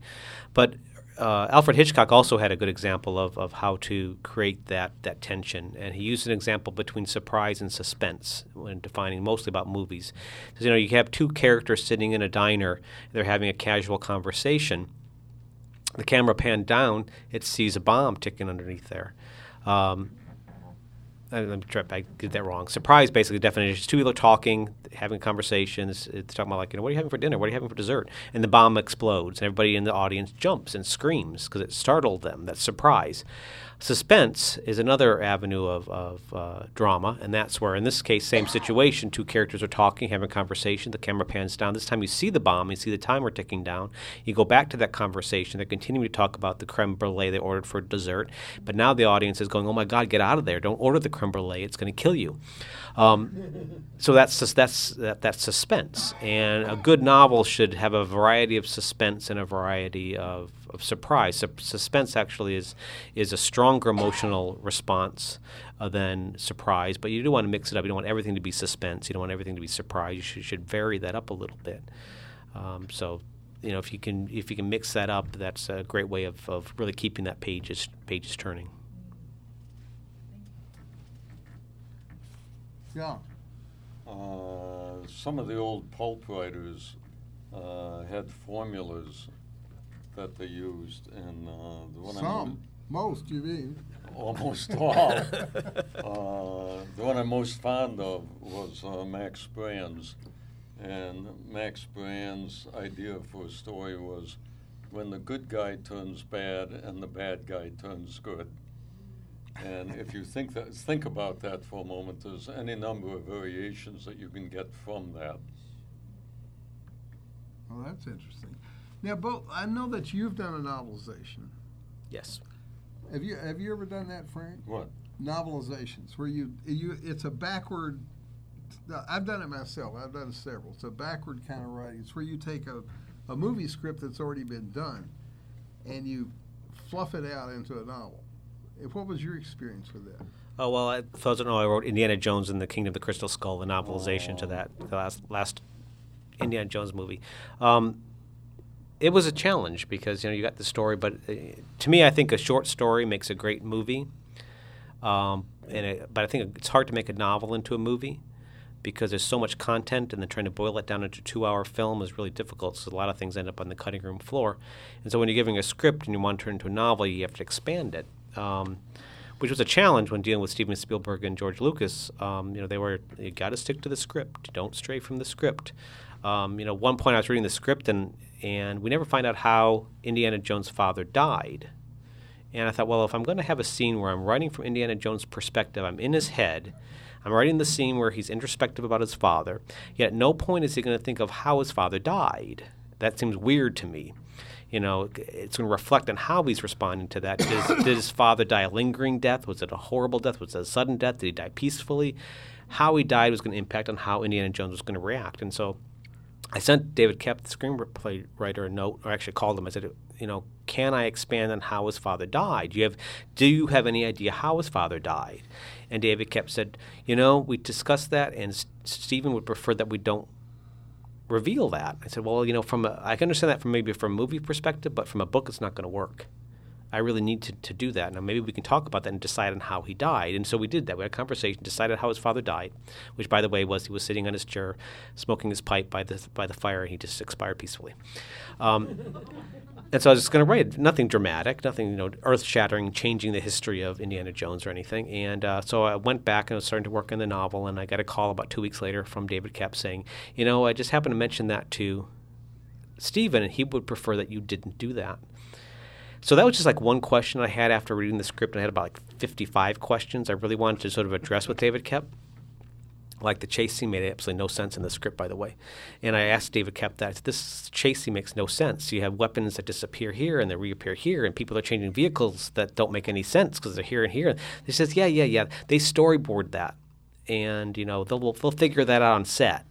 But uh, Alfred Hitchcock also had a good example of, of how to create that, that tension. And he used an example between surprise and suspense when defining mostly about movies. You know, you have two characters sitting in a diner, they're having a casual conversation. The camera panned down, it sees a bomb ticking underneath there. Um, try, I did that wrong. Surprise, basically, the definition is two people talking, having conversations. It's talking about like, you know, what are you having for dinner? What are you having for dessert? And the bomb explodes, and everybody in the audience jumps and screams because it startled them. That surprise. Suspense is another avenue of, of uh, drama, and that's where, in this case, same situation. Two characters are talking, having a conversation. The camera pans down. This time, you see the bomb, you see the timer ticking down. You go back to that conversation. They're continuing to talk about the creme brulee they ordered for dessert, but now the audience is going, "Oh my God, get out of there! Don't order the creme brulee, it's going to kill you. Um, so that's that's that, that's suspense, and a good novel should have a variety of suspense and a variety of, of surprise. Su- suspense actually is is a stronger emotional response uh, than surprise, but you do want to mix it up. You don't want everything to be suspense. You don't want everything to be surprise. You should, should vary that up a little bit. Um, so you know if you can if you can mix that up, that's a great way of, of really keeping that pages pages turning. Yeah. Uh, some of the old pulp writers uh, had formulas that they used, and uh, the one Some. Most, you mean. almost all. uh, the one I'm most fond of was uh, Max Brand's. And Max Brand's idea for a story was when the good guy turns bad and the bad guy turns good. And if you think that, think about that for a moment, there's any number of variations that you can get from that. Well, that's interesting. Now, Bo, I know that you've done a novelization. Yes. Have you Have you ever done that, Frank? What? Novelizations, where you you it's a backward. Uh, I've done it myself. I've done several. It's a backward kind of writing. It's where you take a, a movie script that's already been done, and you fluff it out into a novel. What was your experience with that? Oh well, I, for those know, I wrote Indiana Jones and the Kingdom of the Crystal Skull, the novelization to that, the last last Indiana Jones movie. Um, it was a challenge because you know you got the story, but uh, to me, I think a short story makes a great movie. Um, and it, but I think it's hard to make a novel into a movie because there's so much content, and then trying to boil it down into a two-hour film is really difficult. So a lot of things end up on the cutting room floor. And so when you're giving a script and you want to turn it into a novel, you have to expand it. Um, which was a challenge when dealing with Steven Spielberg and George Lucas. Um, you know, they were you got to stick to the script. Don't stray from the script. Um, you know, one point I was reading the script and and we never find out how Indiana Jones' father died. And I thought, well, if I'm going to have a scene where I'm writing from Indiana Jones' perspective, I'm in his head. I'm writing the scene where he's introspective about his father. Yet at no point is he going to think of how his father died. That seems weird to me you know, it's going to reflect on how he's responding to that. Did, did his father die a lingering death? Was it a horrible death? Was it a sudden death? Did he die peacefully? How he died was going to impact on how Indiana Jones was going to react. And so I sent David Koepp, the screenplay writer, a note, or actually called him. I said, you know, can I expand on how his father died? Do you have, do you have any idea how his father died? And David Koepp said, you know, we discussed that, and S- Steven would prefer that we don't reveal that. I said, well, you know, from a, I can understand that from maybe from a movie perspective, but from a book, it's not going to work. I really need to, to do that. Now, maybe we can talk about that and decide on how he died. And so we did that. We had a conversation, decided how his father died, which, by the way, was he was sitting on his chair, smoking his pipe by the, by the fire, and he just expired peacefully. Um, and so I was just going to write nothing dramatic, nothing you know earth shattering, changing the history of Indiana Jones or anything. And uh, so I went back and I was starting to work on the novel, and I got a call about two weeks later from David Koepp saying, you know, I just happened to mention that to Steven, and he would prefer that you didn't do that. So that was just like one question I had after reading the script. I had about like 55 questions I really wanted to sort of address with David Koepp. Like the chase scene made absolutely no sense in the script, by the way. And I asked David Koepp that this chase scene makes no sense. You have weapons that disappear here and they reappear here, and people are changing vehicles that don't make any sense because they're here and here. He says, yeah, yeah, yeah. They storyboard that, and you know they'll they'll figure that out on set.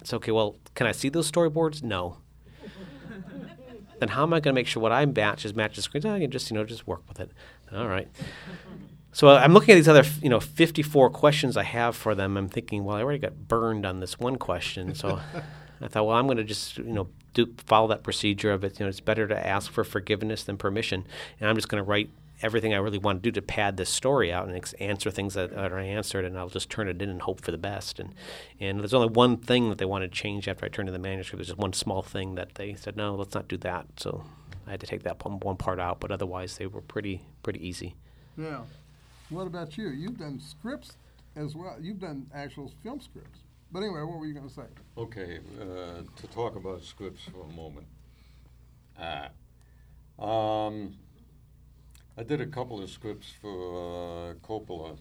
It's okay. Well, can I see those storyboards? No then how am I going to make sure what I match is match the screen? Oh, you just you know just work with it. All right. So I'm looking at these other you know 54 questions I have for them. I'm thinking, well, I already got burned on this one question, so I thought, well, I'm going to just you know do follow that procedure of it. You know, it's better to ask for forgiveness than permission, and I'm just going to write everything I really want to do to pad this story out and ex- answer things that, that are answered, and I'll just turn it in and hope for the best. And and there's only one thing that they wanted to change after I turned in the manuscript. There's just one small thing that they said, no, let's not do that. So I had to take that one part out, but otherwise they were pretty pretty easy. Yeah. What about you? You've done scripts as well. You've done actual film scripts. But anyway, what were you going to say? Okay, uh, to talk about scripts for a moment. Ah. Um, I did a couple of scripts for uh, Coppola,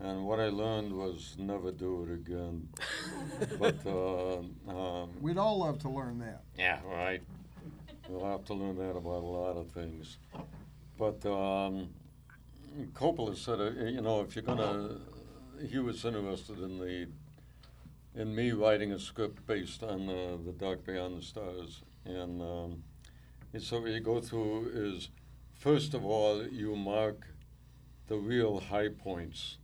and what I learned was never do it again. but uh, um, We'd all love to learn that. yeah, right. We'll have to learn that about a lot of things. But um, Coppola said, uh, you know, if you're gonna, he was interested in the, in me writing a script based on uh, the Dark Beyond the Stars, and, um, and so what you go through is, first of all, you mark the real high points,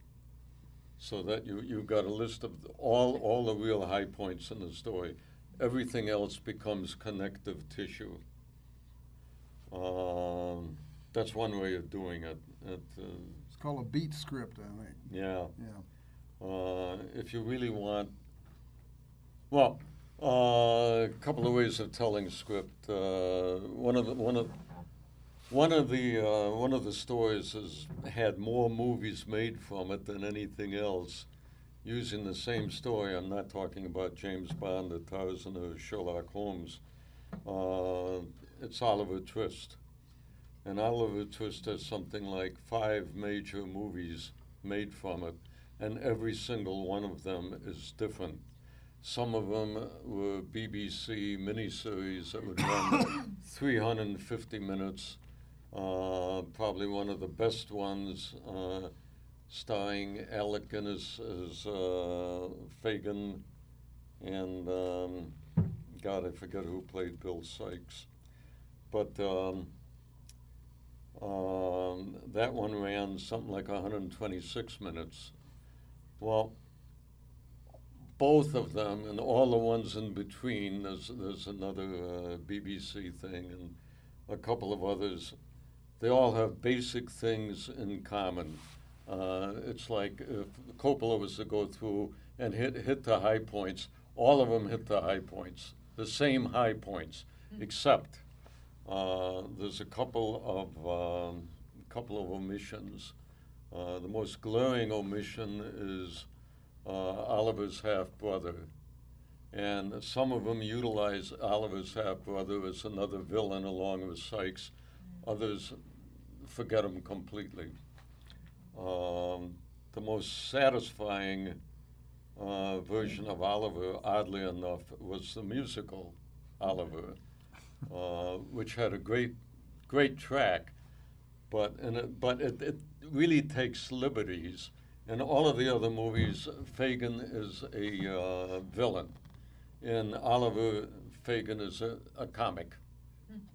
so that you you've got a list of all all the real high points in the story. Everything else becomes connective tissue. Um, that's one way of doing it. It uh, It's called a beat script, I think. yeah. Yeah. Uh, if you really want, well, uh, a couple of ways of telling script. Uh, one of the one of one of the uh, one of the stories has had more movies made from it than anything else, using the same story. I'm not talking about James Bond or Tarzan or Sherlock Holmes. Uh, it's Oliver Twist, and Oliver Twist has something like five major movies made from it, and every single one of them is different. Some of them were BBC miniseries that would run 350 minutes. Uh, probably one of the best ones, uh, starring Alec Guinness as uh, Fagin, and um, God, I forget who played Bill Sikes. But um, um, that one ran something like 126 minutes. Well, both of them and all the ones in between, there's, there's another uh, BBC thing and a couple of others, they all have basic things in common. Uh, it's like if Coppola was to go through and hit, hit the high points, all of them hit the high points, the same high points, except uh, there's a couple of um, couple of omissions. Uh, the most glaring omission is uh, Oliver's half brother, and some of them utilize Oliver's half brother as another villain along with Sikes. Others forget him completely. Um, the most satisfying uh, version of Oliver, oddly enough, was the musical Oliver, uh, which had a great, great track, but and it, but it, it really takes liberties. In all of the other movies, Fagin is a uh, villain. In Oliver, Fagin is a, a comic.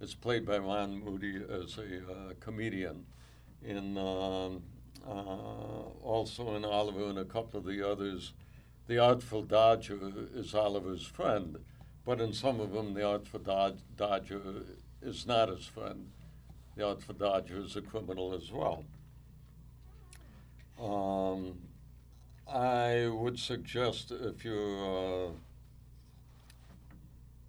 It's played by Ron Moody as a uh, comedian. In um, uh, also in Oliver and a couple of the others, the Artful Dodger is Oliver's friend, but in some of them, the Artful Dod- Dodger is not his friend. The Artful Dodger is a criminal as well. Um, I would suggest if you're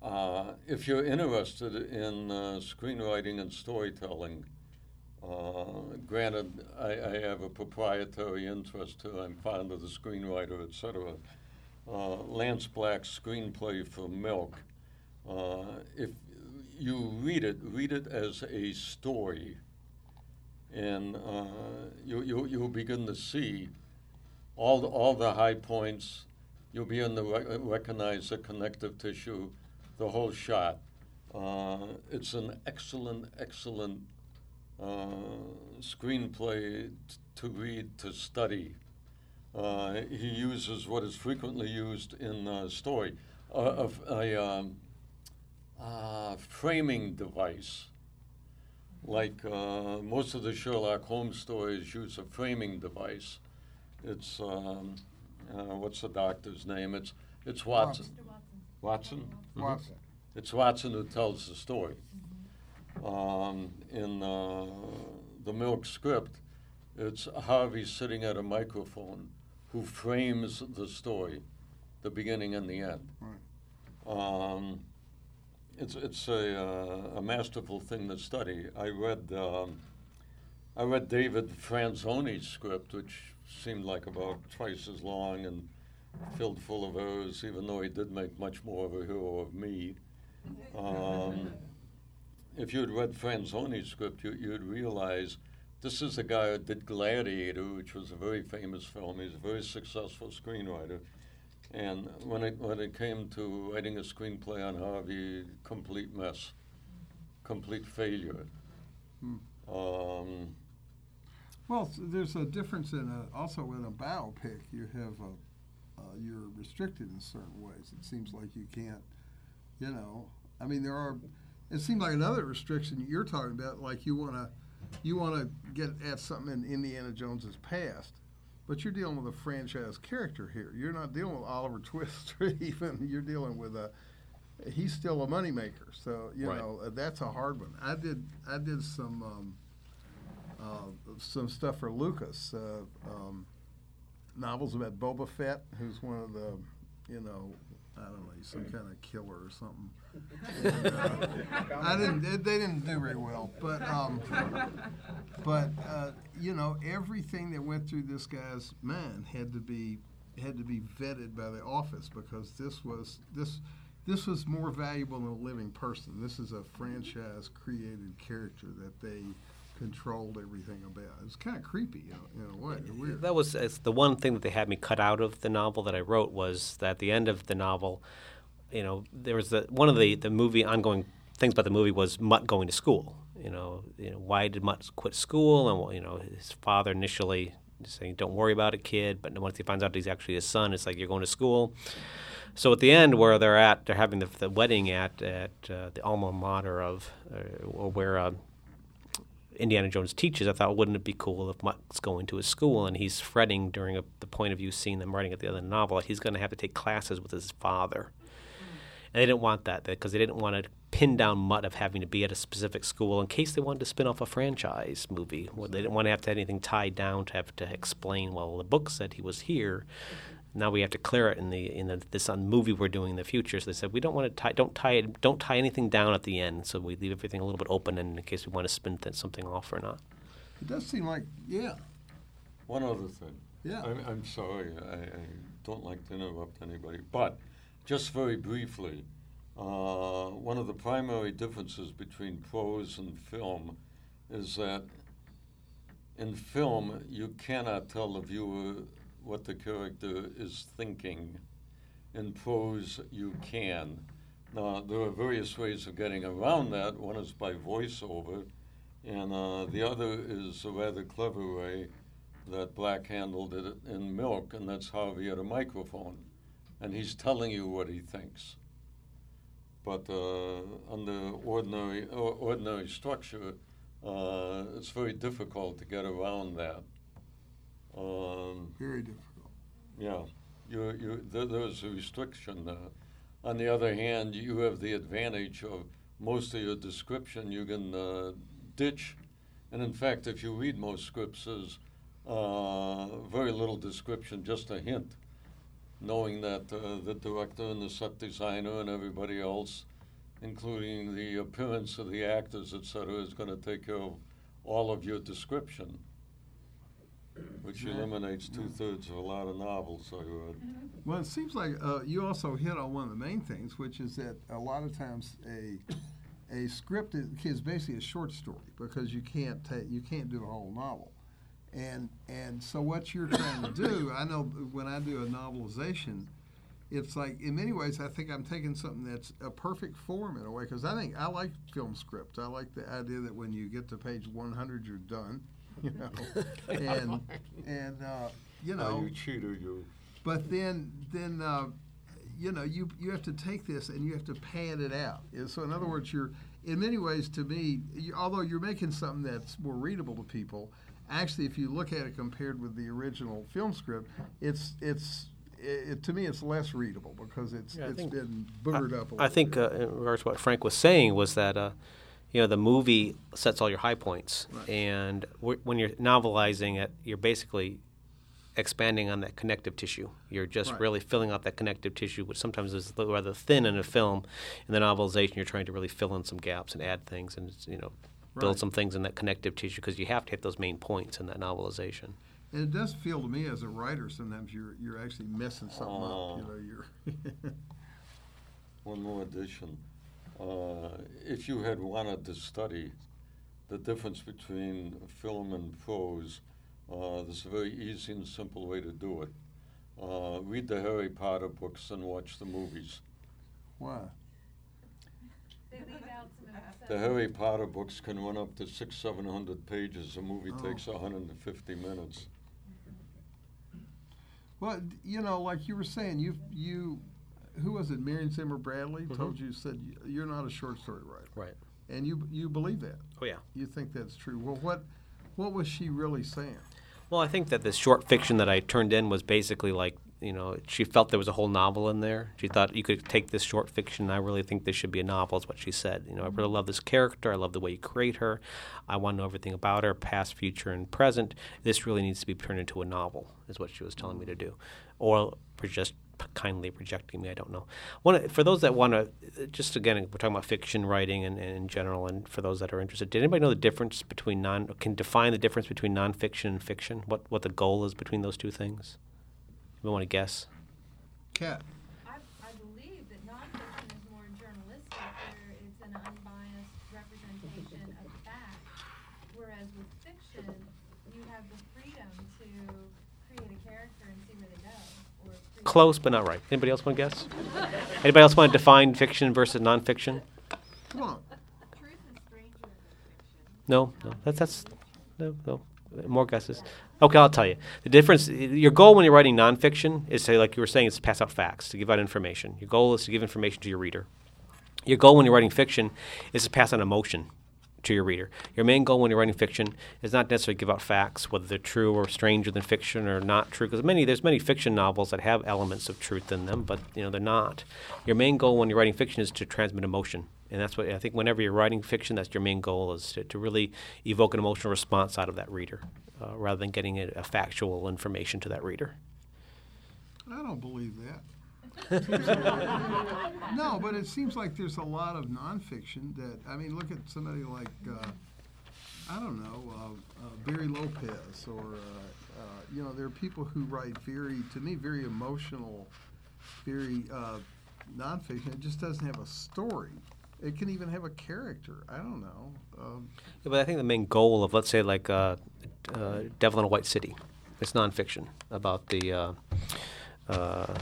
uh, uh, if you're interested in uh, screenwriting and storytelling, uh, granted, I, I, have a proprietary interest too. I'm fond of the screenwriter, etc. Uh, Lance Black's screenplay for Milk. Uh, if you read it, read it as a story, and uh, you, you you'll begin to see all the, all the high points. You'll begin to rec- recognize the connective tissue, the whole shot. Uh, it's an excellent, excellent uh, screenplay t- to read, to study. Uh, he uses what is frequently used in uh, story, a, a um, framing device. Like uh, most of the Sherlock Holmes stories use a framing device. It's um, uh, what's the doctor's name? It's it's Watson. Watson. Watson. Watson. It's Watson who tells the story. Um, in uh, the Milk script, it's Harvey sitting at a microphone who frames the story, the beginning and the end. Right. Um, it's it's a, uh, a masterful thing to study. I read um, I read David Franzoni's script, which seemed like about twice as long and filled full of errors, even though he did make much more of a hero of me. Um, if you had read Franzoni's script, you, you'd realize this is the guy who did Gladiator, which was a very famous film. He's a very successful screenwriter. And when it, when it came to writing a screenplay on Harvey, complete mess, complete failure. Hmm. Um, Well, there's a difference in a, also in a biopic. You have a, uh, you're restricted in certain ways. It seems like you can't, you know. I mean, there are. It seems like another restriction you're talking about, like you want to, you want to get at something in Indiana Jones's past, but you're dealing with a franchise character here. You're not dealing with Oliver Twist or even. You're dealing with a. He's still a moneymaker, so you Right. know that's a hard one. I did. I did some. Um, uh, some stuff for Lucas, uh, um, novels about Boba Fett, who's one of the, you know, I don't know, he's some kind of killer or something. And, uh, I didn't. They, they didn't do very well, but um, but uh, you know, everything that went through this guy's mind had to be had to be vetted by the office because this was this this was more valuable than a living person. This is a franchise created character that they controlled everything about. It. It's kind of creepy you know, in a way. Weird. That was the one thing that they had me cut out of the novel that I wrote was that at the end of the novel, you know, there was the one of the the movie ongoing things about the movie was Mutt going to school. You know, you know why did Mutt quit school? And you know, his father initially saying, "Don't worry about it, kid," but once he finds out he's actually his son, it's like you're going to school. So at the end, where they're at, they're having the, the wedding at at uh, the alma mater of, uh, or where uh, Indiana Jones teaches. I thought, wouldn't it be cool if Mutt's going to his school and he's fretting during a, the point of view scene them writing at the other novel that he's going to have to take classes with his father. And they didn't want that because they didn't want to pin down Mutt of having to be at a specific school in case they wanted to spin off a franchise movie. They didn't want to have to have anything tied down to have to explain. Well, the book said he was here. Now we have to clear it in the in the, this movie we're doing in the future. So they said we don't want to tie don't tie it, don't tie anything down at the end. So we leave everything a little bit open in case we want to spin th- something off or not. It does seem like, yeah, One other thing. yeah. I'm, I'm sorry, I, I don't like to interrupt anybody, but just very briefly, uh, one of the primary differences between prose and film is that in film, you cannot tell the viewer what the character is thinking. In prose, you can. Now, there are various ways of getting around that. One is by voiceover, and uh, the other is a rather clever way that Black handled it in Milk, and that's Harvey had a microphone, and he's telling you what he thinks. But uh, under ordinary or ordinary structure, uh, it's very difficult to get around that. Um, Very difficult. yeah, you, you, there, a restriction there. On the other hand, you have the advantage of most of your description you can uh, ditch. And in fact, if you read most scripts, there's uh, very little description, just a hint, knowing that uh, the director and the set designer and everybody else, including the appearance of the actors, et cetera, is going to take care of all of your description which Yeah. eliminates two thirds of a lot of novels I read. Well, it seems like uh, you also hit on one of the main things, which is that a lot of times a a script is, is basically a short story because you can't take you can't do a whole novel, and and so what you're trying to do, I know when I do a novelization, it's like in many ways I think I'm taking something that's a perfect form in a way because I think I like film scripts. I like the idea that when you get to page 100, you're done, you know, and and uh, you know Oh, you cheater, you. but then then uh, you know you you have to take this and you have to pad it out. Yeah, So in other words, you're in many ways to me, you, although you're making something that's more readable to people, actually, if you look at it compared with the original film script, it's it's it, to me it's less readable because it's Yeah, I it's think- been boogered up. A I little think bit. uh, in regards to what Frank was saying was that uh, you know the movie sets all your high points, Right. and w- when you're novelizing it, you're basically expanding on that connective tissue. You're just Right. really filling out that connective tissue, which sometimes is rather thin in a film. In the novelization, you're trying to really fill in some gaps and add things, and you know build Right. some things in that connective tissue because you have to hit those main points in that novelization. and it does feel to me as a writer sometimes you're you're actually messing something Oh. up. You oh. know, you're One more addition. Uh, if you had wanted to study the difference between film and prose, uh, there's a very easy and simple way to do it. Uh, read the Harry Potter books and watch the movies. why. They leave out some the Harry Potter books can run up to six, seven hundred pages. A movie Oh. takes hundred and fifty minutes. Well, you know, like you were saying, you you, who was it? Marion Zimmer Bradley Mhm. told you said you're not a short story writer, Right. and you you believe that. Oh yeah. You think that's true. Well, what what was she really saying? Well, I think that this short fiction that I turned in was basically like, you know, she felt there was a whole novel in there. She thought you could take this short fiction. and I really think this should be a novel, is what she said. You know, I really love this character. I love the way you create her. I want to know everything about her, past, future, and present. This really needs to be turned into a novel, is what she was telling me to do. Or just kindly rejecting me, I don't know. One, for those that want to, just again, we're talking about fiction writing and, and in general, and for those that are interested, did anybody know the difference between non, can define the difference between nonfiction and fiction? What, what the goal is between those two things? You want to guess? Cat. I, I believe that nonfiction is more journalistic, where it's an unbiased representation of fact, whereas with fiction, you have the freedom to create a character and see where they go, or create Close, but not right. Anybody else want to guess? Anybody else want to define fiction versus nonfiction? Come on. Truth is stranger than fiction. No, no. That's that's no, no. More guesses. Okay, I'll tell you. The difference. Your goal when you're writing nonfiction is to, like you were saying, is to pass out facts, to give out information. Your goal is to give information to your reader. Your goal when you're writing fiction is to pass on emotion to your reader. Your main goal when you're writing fiction is not necessarily to give out facts, whether they're true or stranger than fiction or not true. Because many there's many fiction novels that have elements of truth in them, but you know they're not. Your main goal when you're writing fiction is to transmit emotion, and that's what I think. Whenever you're writing fiction, that's your main goal is to, to really evoke an emotional response out of that reader, uh, rather than getting a, a factual information to that reader. I don't believe that. No, but it seems like there's a lot of nonfiction that I mean, look at somebody like uh, I don't know uh, uh, Barry Lopez, or uh, uh, you know, there are people who write very, to me, very emotional, very uh, nonfiction. It just doesn't have a story. It can even have a character. I don't know. Um, Yeah, but I think the main goal of, let's say, like Devil in a White City, it's nonfiction about the uh,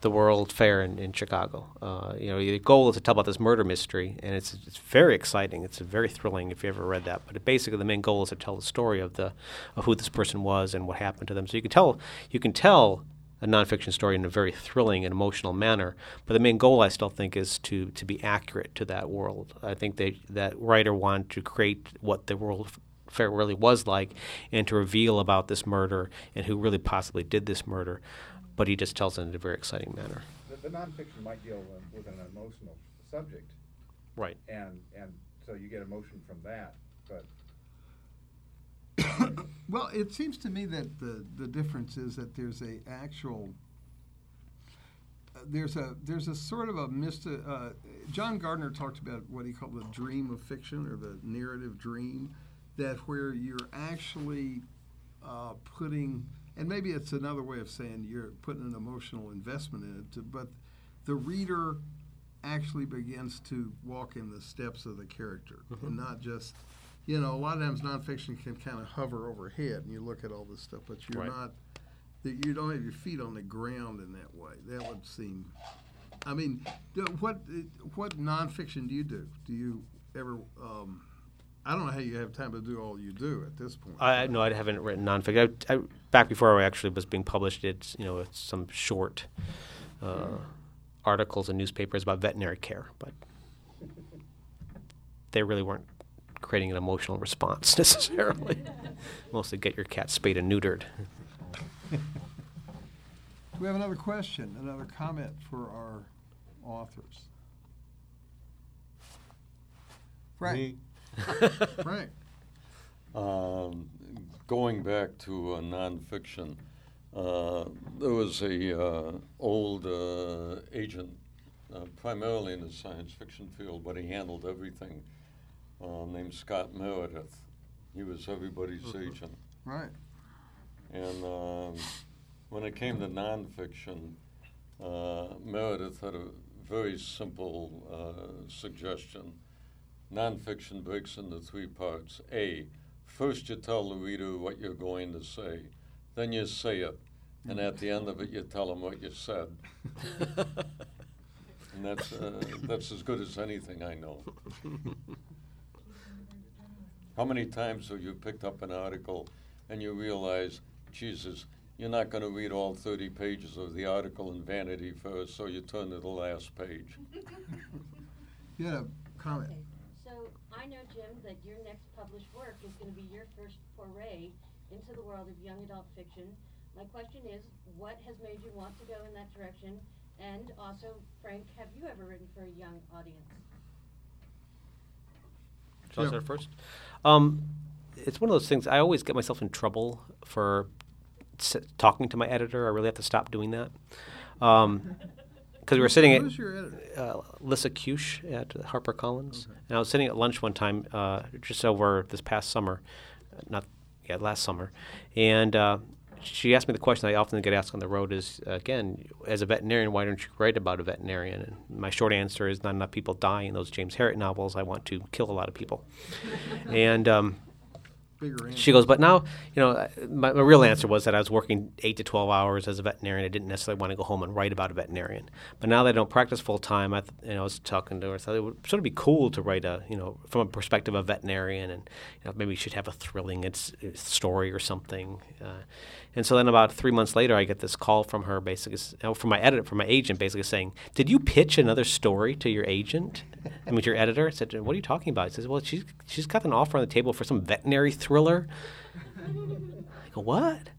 the World Fair in, in Chicago. Uh, you know, the goal is to tell about this murder mystery, and it's it's very exciting. It's very thrilling if you ever read that. But it basically, the main goal is to tell the story of the of who this person was and what happened to them. So you can tell you can tell a nonfiction story in a very thrilling and emotional manner. But the main goal, I still think, is to to be accurate to that world. I think they that writer wanted to create what the world fair really was like, and to reveal about this murder and who really possibly did this murder. But he just tells it in a very exciting manner. The, the nonfiction might deal with, with an emotional subject, Right. and, and so you get emotion from that, but Well, it seems to me that the, the difference is that there's a actual uh, there's a there's a sort of a mysti- uh, John Gardner talked about what he called the dream of fiction or the narrative dream, that where you're actually uh, putting and maybe it's another way of saying you're putting an emotional investment in it, to, but the reader actually begins to walk in the steps of the character and not just you know, a lot of times nonfiction can kind of hover overhead, and you look at all this stuff, but you're Right. not. that You don't have your feet on the ground in that way. That would seem. I mean, what what nonfiction do you do? Do you ever? Um, I don't know how you have time to do all you do at this point. I no, I haven't written nonfiction. I, I, back before I actually was being published, it's you know it's some short uh, articles in newspapers about veterinary care, but they really weren't creating an emotional response necessarily. Mostly get your cat spayed and neutered. Do we have another question, another comment for our authors? Frank. Frank. Um, going back to uh, nonfiction, uh, there was a uh, old uh, agent, uh, primarily in the science fiction field, but he handled everything, uh, named Scott Meredith. He was everybody's agent. Right. And um, when it came to nonfiction, uh, Meredith had a very simple uh, suggestion. Nonfiction breaks into three parts. A, first you tell the reader what you're going to say, then you say it, and at the end of it, you tell them what you said. And that's, uh, that's as good as anything I know. How many times have you picked up an article and you realize, Jesus, you're not going to read all 30 pages of the article in Vanity Fair, so you turn to the last page. You had a comment. Okay, so I know, Jim, that your next published work is gonna be your first foray into the world of young adult fiction. My question is, what has made you want to go in that direction? And also, Frank, have you ever written for a young audience? Shall I start first? Um, it's one of those things. I always get myself in trouble for s- talking to my editor. I really have to stop doing that. Because we were sitting at Who's your editor? uh, Lyssa Keusch at HarperCollins, and I was sitting at lunch one time uh, just over this past summer, uh, not yeah last summer, and uh, she asked me the question I often get asked on the road is again as a veterinarian why don't you write about a veterinarian? And my short answer is not enough people die in those James Herriot novels. I want to kill a lot of people, and. Um. She goes, but now, you know, my, my real answer was that I was working eight to 12 hours as a veterinarian. I didn't necessarily want to go home and write about a veterinarian. But now that I don't practice full time, I, th- you know, I was talking to her, I thought it would sort of be cool to write a, you know, from a perspective of veterinarian and, you know, maybe you should have a thrilling it's, it's story or something. Uh, and so then about three months later, I get this call from her, basically, uh, from my editor, from my agent, basically saying, did you pitch another story to your agent? I mean, your editor? I said, what are you talking about? He says, well, she's, she's got an offer on the table for some veterinary thriller. I go, what?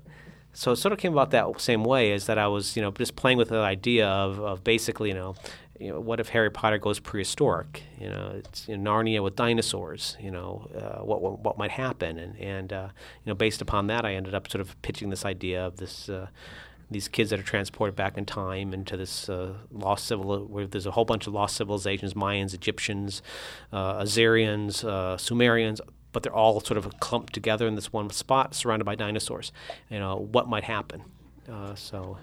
So it sort of came about that same way is that I was, you know, just playing with the idea of, of basically, you know, you know, what if Harry Potter goes prehistoric? You know, it's you know, Narnia with dinosaurs. You know, uh, what, what what might happen? And and uh, you know, based upon that, I ended up sort of pitching this idea of this. Uh, these kids that are transported back in time into this uh, lost civil, where there's a whole bunch of lost civilizations: Mayans, Egyptians, uh, Assyrians, uh, Sumerians, but they're all sort of clumped together in this one spot, surrounded by dinosaurs. You know, what might happen? Uh, so,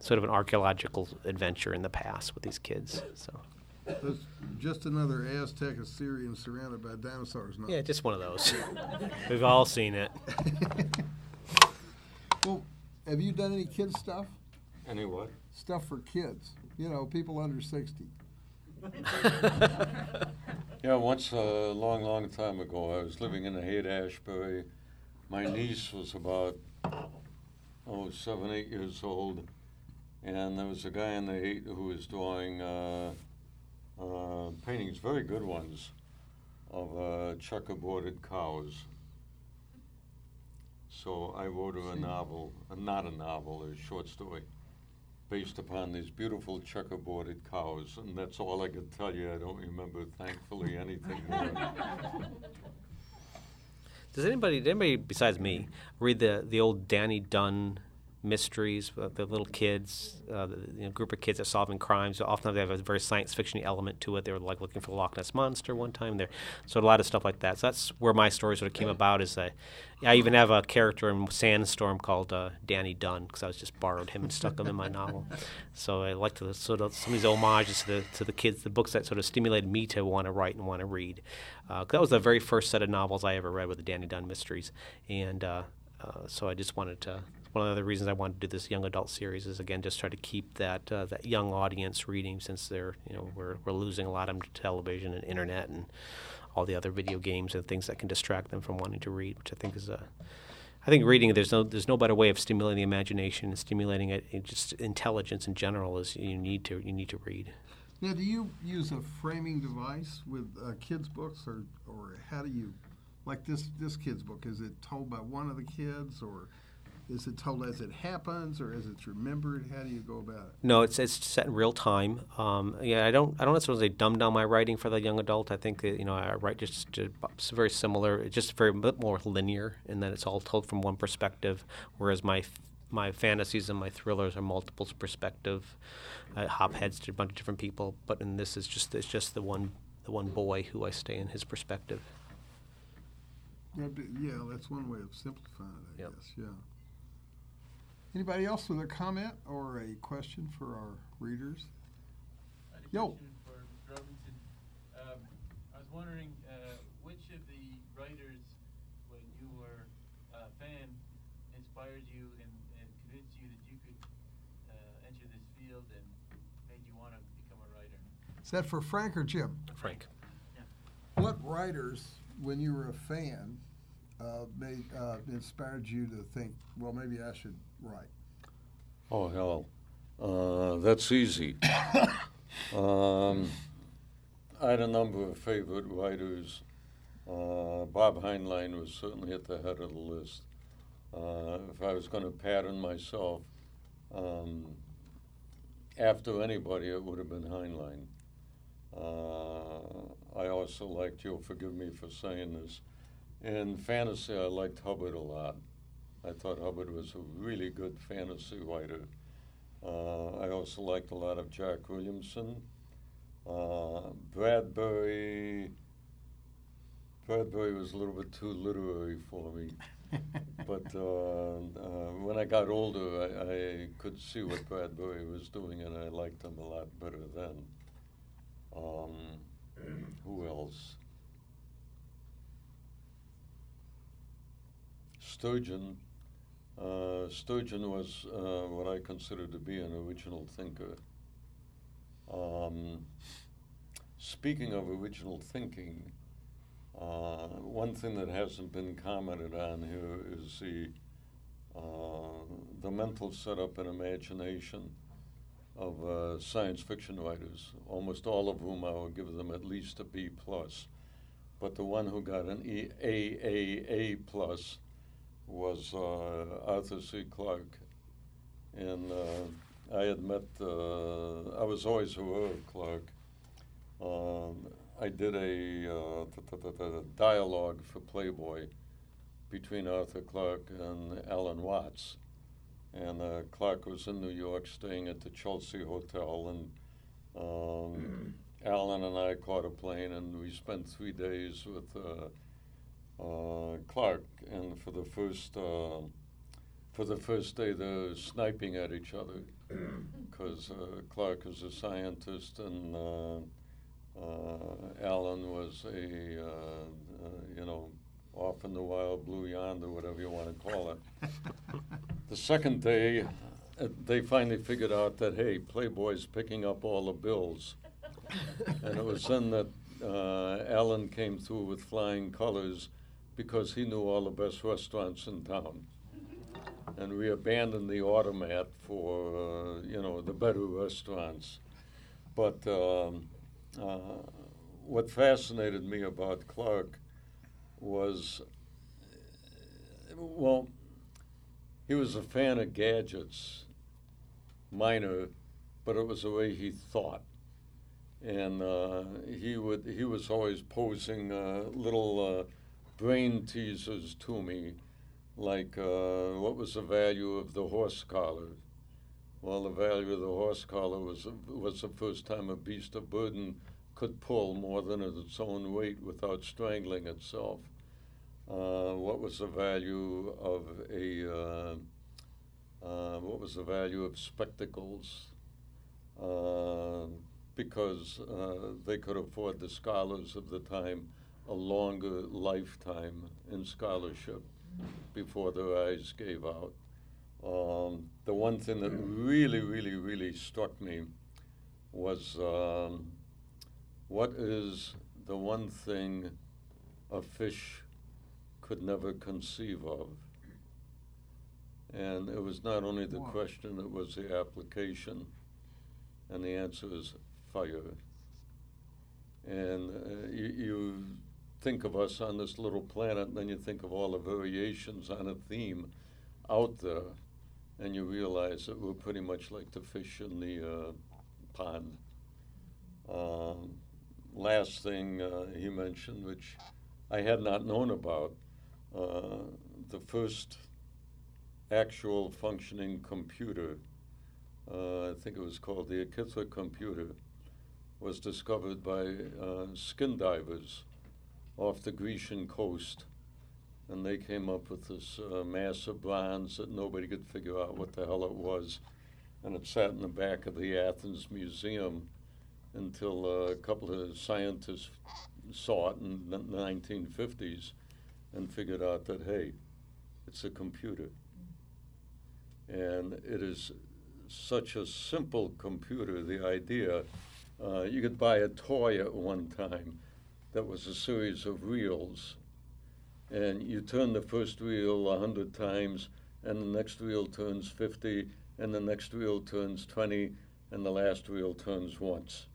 sort of an archaeological adventure in the past with these kids. So, That's just another Aztec Assyrian surrounded by dinosaurs. No. yeah, just one of those. We've all seen it. Well, have you done any kids stuff? Any what? Stuff for kids. You know, people under sixty. Yeah, once a long, long time ago, I was living in the Haight Ashbury. My niece was about, oh, seven, eight years old. And there was a guy in the Haight who was drawing uh, uh, paintings, very good ones, of uh, checkerboarded cows. So I wrote her a novel, uh, not a novel, a short story, based upon these beautiful checkerboarded cows. And that's all I can tell you. I don't remember, thankfully, anything more. Does anybody, anybody besides me, read the the old Danny Dunn mysteries? Uh, the little kids, uh, the you know, group of kids that are solving crimes. Often they have a very science fiction element to it. They were like looking for the Loch Ness monster one time. There, so a lot of stuff like that. So that's where my story sort of came about. Is that I even have a character in Sandstorm called uh, Danny Dunn because I was just borrowed him and stuck him in my novel. So I like to sort of some of these homages to the to the kids, the books that sort of stimulated me to want to write and want to read. Uh, that was the very first set of novels I ever read with the Danny Dunn mysteries, and uh, uh, so I just wanted to. One of the reasons I wanted to do this young adult series is again just try to keep that uh, that young audience reading since they're you know we're we're losing a lot of them to television and internet and all the other video games and things that can distract them from wanting to read, which I think is a I think reading there's no there's no better way of stimulating imagination and stimulating it, it just intelligence in general is you need to you need to read. Now, do you use a framing device with uh, kids' books, or, or how do you, like this this kid's book? Is it told by one of the kids, or is it told as it happens, or as it's remembered? How do you go about it? No, it's it's set in real time. Um, yeah, I don't I don't necessarily dumb down my writing for the young adult. I think that, you know I write just uh, it's very similar. It's just very bit more linear in that it's all told from one perspective, whereas my my fantasies and my thrillers are multiple perspective. I hop heads to a bunch of different people, but in this is just it's just the one the one boy who I stay in his perspective. Yeah, that's one way of simplifying it, I Yep. guess, yeah. Anybody else with a comment or a question for our readers? I had a Yo. question for Robinson. Um, I was wondering uh, which of the writers, when you were a fan, inspired you and, and convinced you that you could uh, enter this field and made you want to become a writer? Is that for Frank or Jim? Frank. What writers, when you were a fan, uh, made uh, inspired you to think, well, maybe I should write? Oh hell, uh, that's easy. um, I had a number of favorite writers. Uh, Bob Heinlein was certainly at the head of the list. Uh, if I was going to pattern myself um, after anybody, it would have been Heinlein. Uh, I also liked, you'll forgive me for saying this, in fantasy, I liked Hubbard a lot. I thought Hubbard was a really good fantasy writer. Uh, I also liked a lot of Jack Williamson. Uh, Bradbury. Bradbury was a little bit too literary for me. but uh, uh, when I got older, I, I, could see what Bradbury was doing, and I liked him a lot better then. Um, who else? Sturgeon. Uh, Sturgeon was uh, what I consider to be an original thinker. Um, speaking of original thinking, uh, one thing that hasn't been commented on here is the uh, the mental setup and imagination of uh, science fiction writers, almost all of whom I will give them at least a B plus. But the one who got an e- A A A plus was uh, Arthur C. Clarke, and uh, I had met. Uh, I was always aware of Clarke. Um, I did a dialogue for Playboy between Arthur Clarke and Alan Watts. And uh, Clarke was in New York staying at the Chelsea Hotel, and um, Alan and I caught a plane, and we spent three days with uh, uh, Clarke. And for the first uh, for the first day, they're sniping at each other because uh, Clarke is a scientist and uh, uh, Alan was a, uh, uh, you know, off in the wild blue yonder, whatever you want to call it. the second day, uh, they finally figured out that, hey, Playboy's picking up all the bills. and it was then that uh, Alan came through with flying colors because he knew all the best restaurants in town. And we abandoned the automat for, uh, you know, the better restaurants. But um, uh, what fascinated me about Clarke was, well, he was a fan of gadgets, minor, but it was the way he thought. And uh, he would he was always posing uh, little uh, brain teasers to me, like uh, what was the value of the horse collar? Well, the value of the horse collar was was the first time a beast of burden could pull more than its own weight without strangling itself. Uh, what was the value of a uh, uh, what was the value of spectacles? Uh, because uh, they could afford the scholars of the time a longer lifetime in scholarship before their eyes gave out. Um, the one thing that really, really, really struck me was um, what is the one thing a fish could never conceive of? And it was not only the question, it was the application. And the answer is fire. And uh, you, you think of us on this little planet, and then you think of all the variations on a theme out there and you realize that we're pretty much like the fish in the uh, pond. Um, last thing uh, he mentioned, which I had not known about, uh, the first actual functioning computer, uh, I think it was called the Akitha computer, was discovered by uh, skin divers off the Grecian coast and they came up with this uh, mass of bronze that nobody could figure out what the hell it was. And it sat in the back of the Athens Museum until uh, a couple of scientists saw it in the 1950s and figured out that, hey, it's a computer. And it is such a simple computer, the idea. Uh, you could buy a toy at one time that was a series of reels, and you turn the first reel a hundred times, and the next reel turns 50, and the next reel turns 20, and the last reel turns once.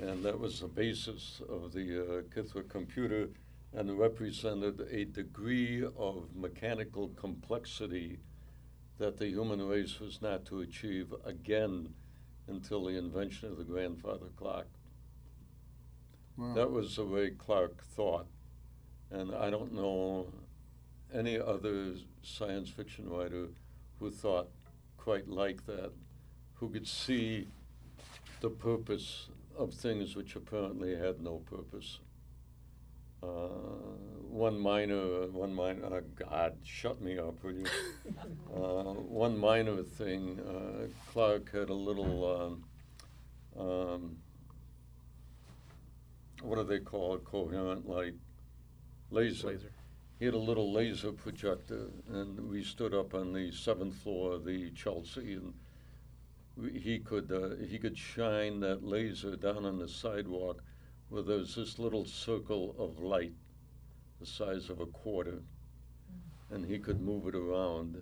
And that was the basis of the uh, Kithra computer and represented a degree of mechanical complexity that the human race was not to achieve again until the invention of the grandfather clock. Wow. That was the way Clarke thought. And I don't know any other science fiction writer who thought quite like that, who could see the purpose of things which apparently had no purpose. Uh, one minor, one minor, uh, God, shut me up, will you? uh, one minor thing, uh, Clarke had a little, um, um, what do they call it, coherent light? Laser. Laser. He had a little laser projector, and we stood up on the seventh floor of the Chelsea, and we, he could uh, he could shine that laser down on the sidewalk, where there was this little circle of light, the size of a quarter, and he could move it around,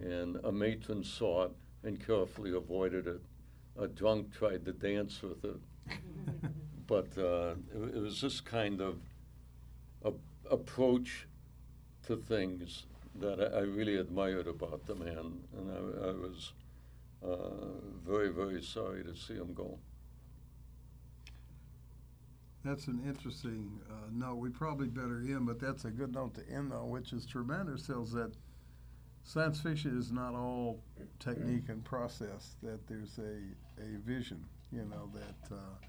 and a matron saw it and carefully avoided it. A drunk tried to dance with it, but uh, it, it was this kind of a, approach to things that I, I really admired about the man, and I, I was uh, very, very sorry to see him go. That's an interesting uh, note. We probably better end, but that's a good note to end on, which is to remind ourselves that science fiction is not all technique and process. That there's a a vision, you know, that uh,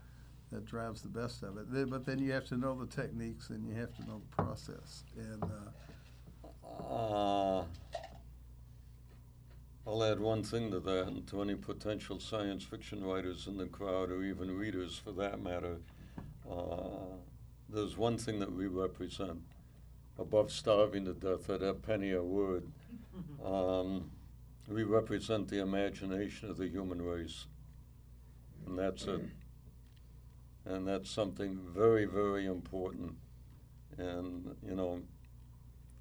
that drives the best of it. Then- But then you have to know the techniques and you have to know the process. And uh, Uh, I'll add one thing to that, and to any potential science fiction writers in the crowd, or even readers for that matter. Uh, there's one thing that we represent above starving to death at a penny a word. Um, we represent the imagination of the human race, and that's it. And that's something very, very important. And, you know,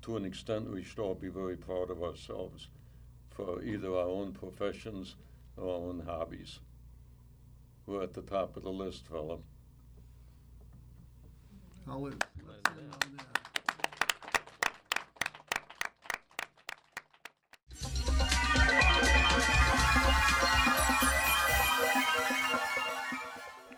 to an extent, we should all be very proud of ourselves for either our own professions or our own hobbies. We're at the top of the list, fella. I'll let,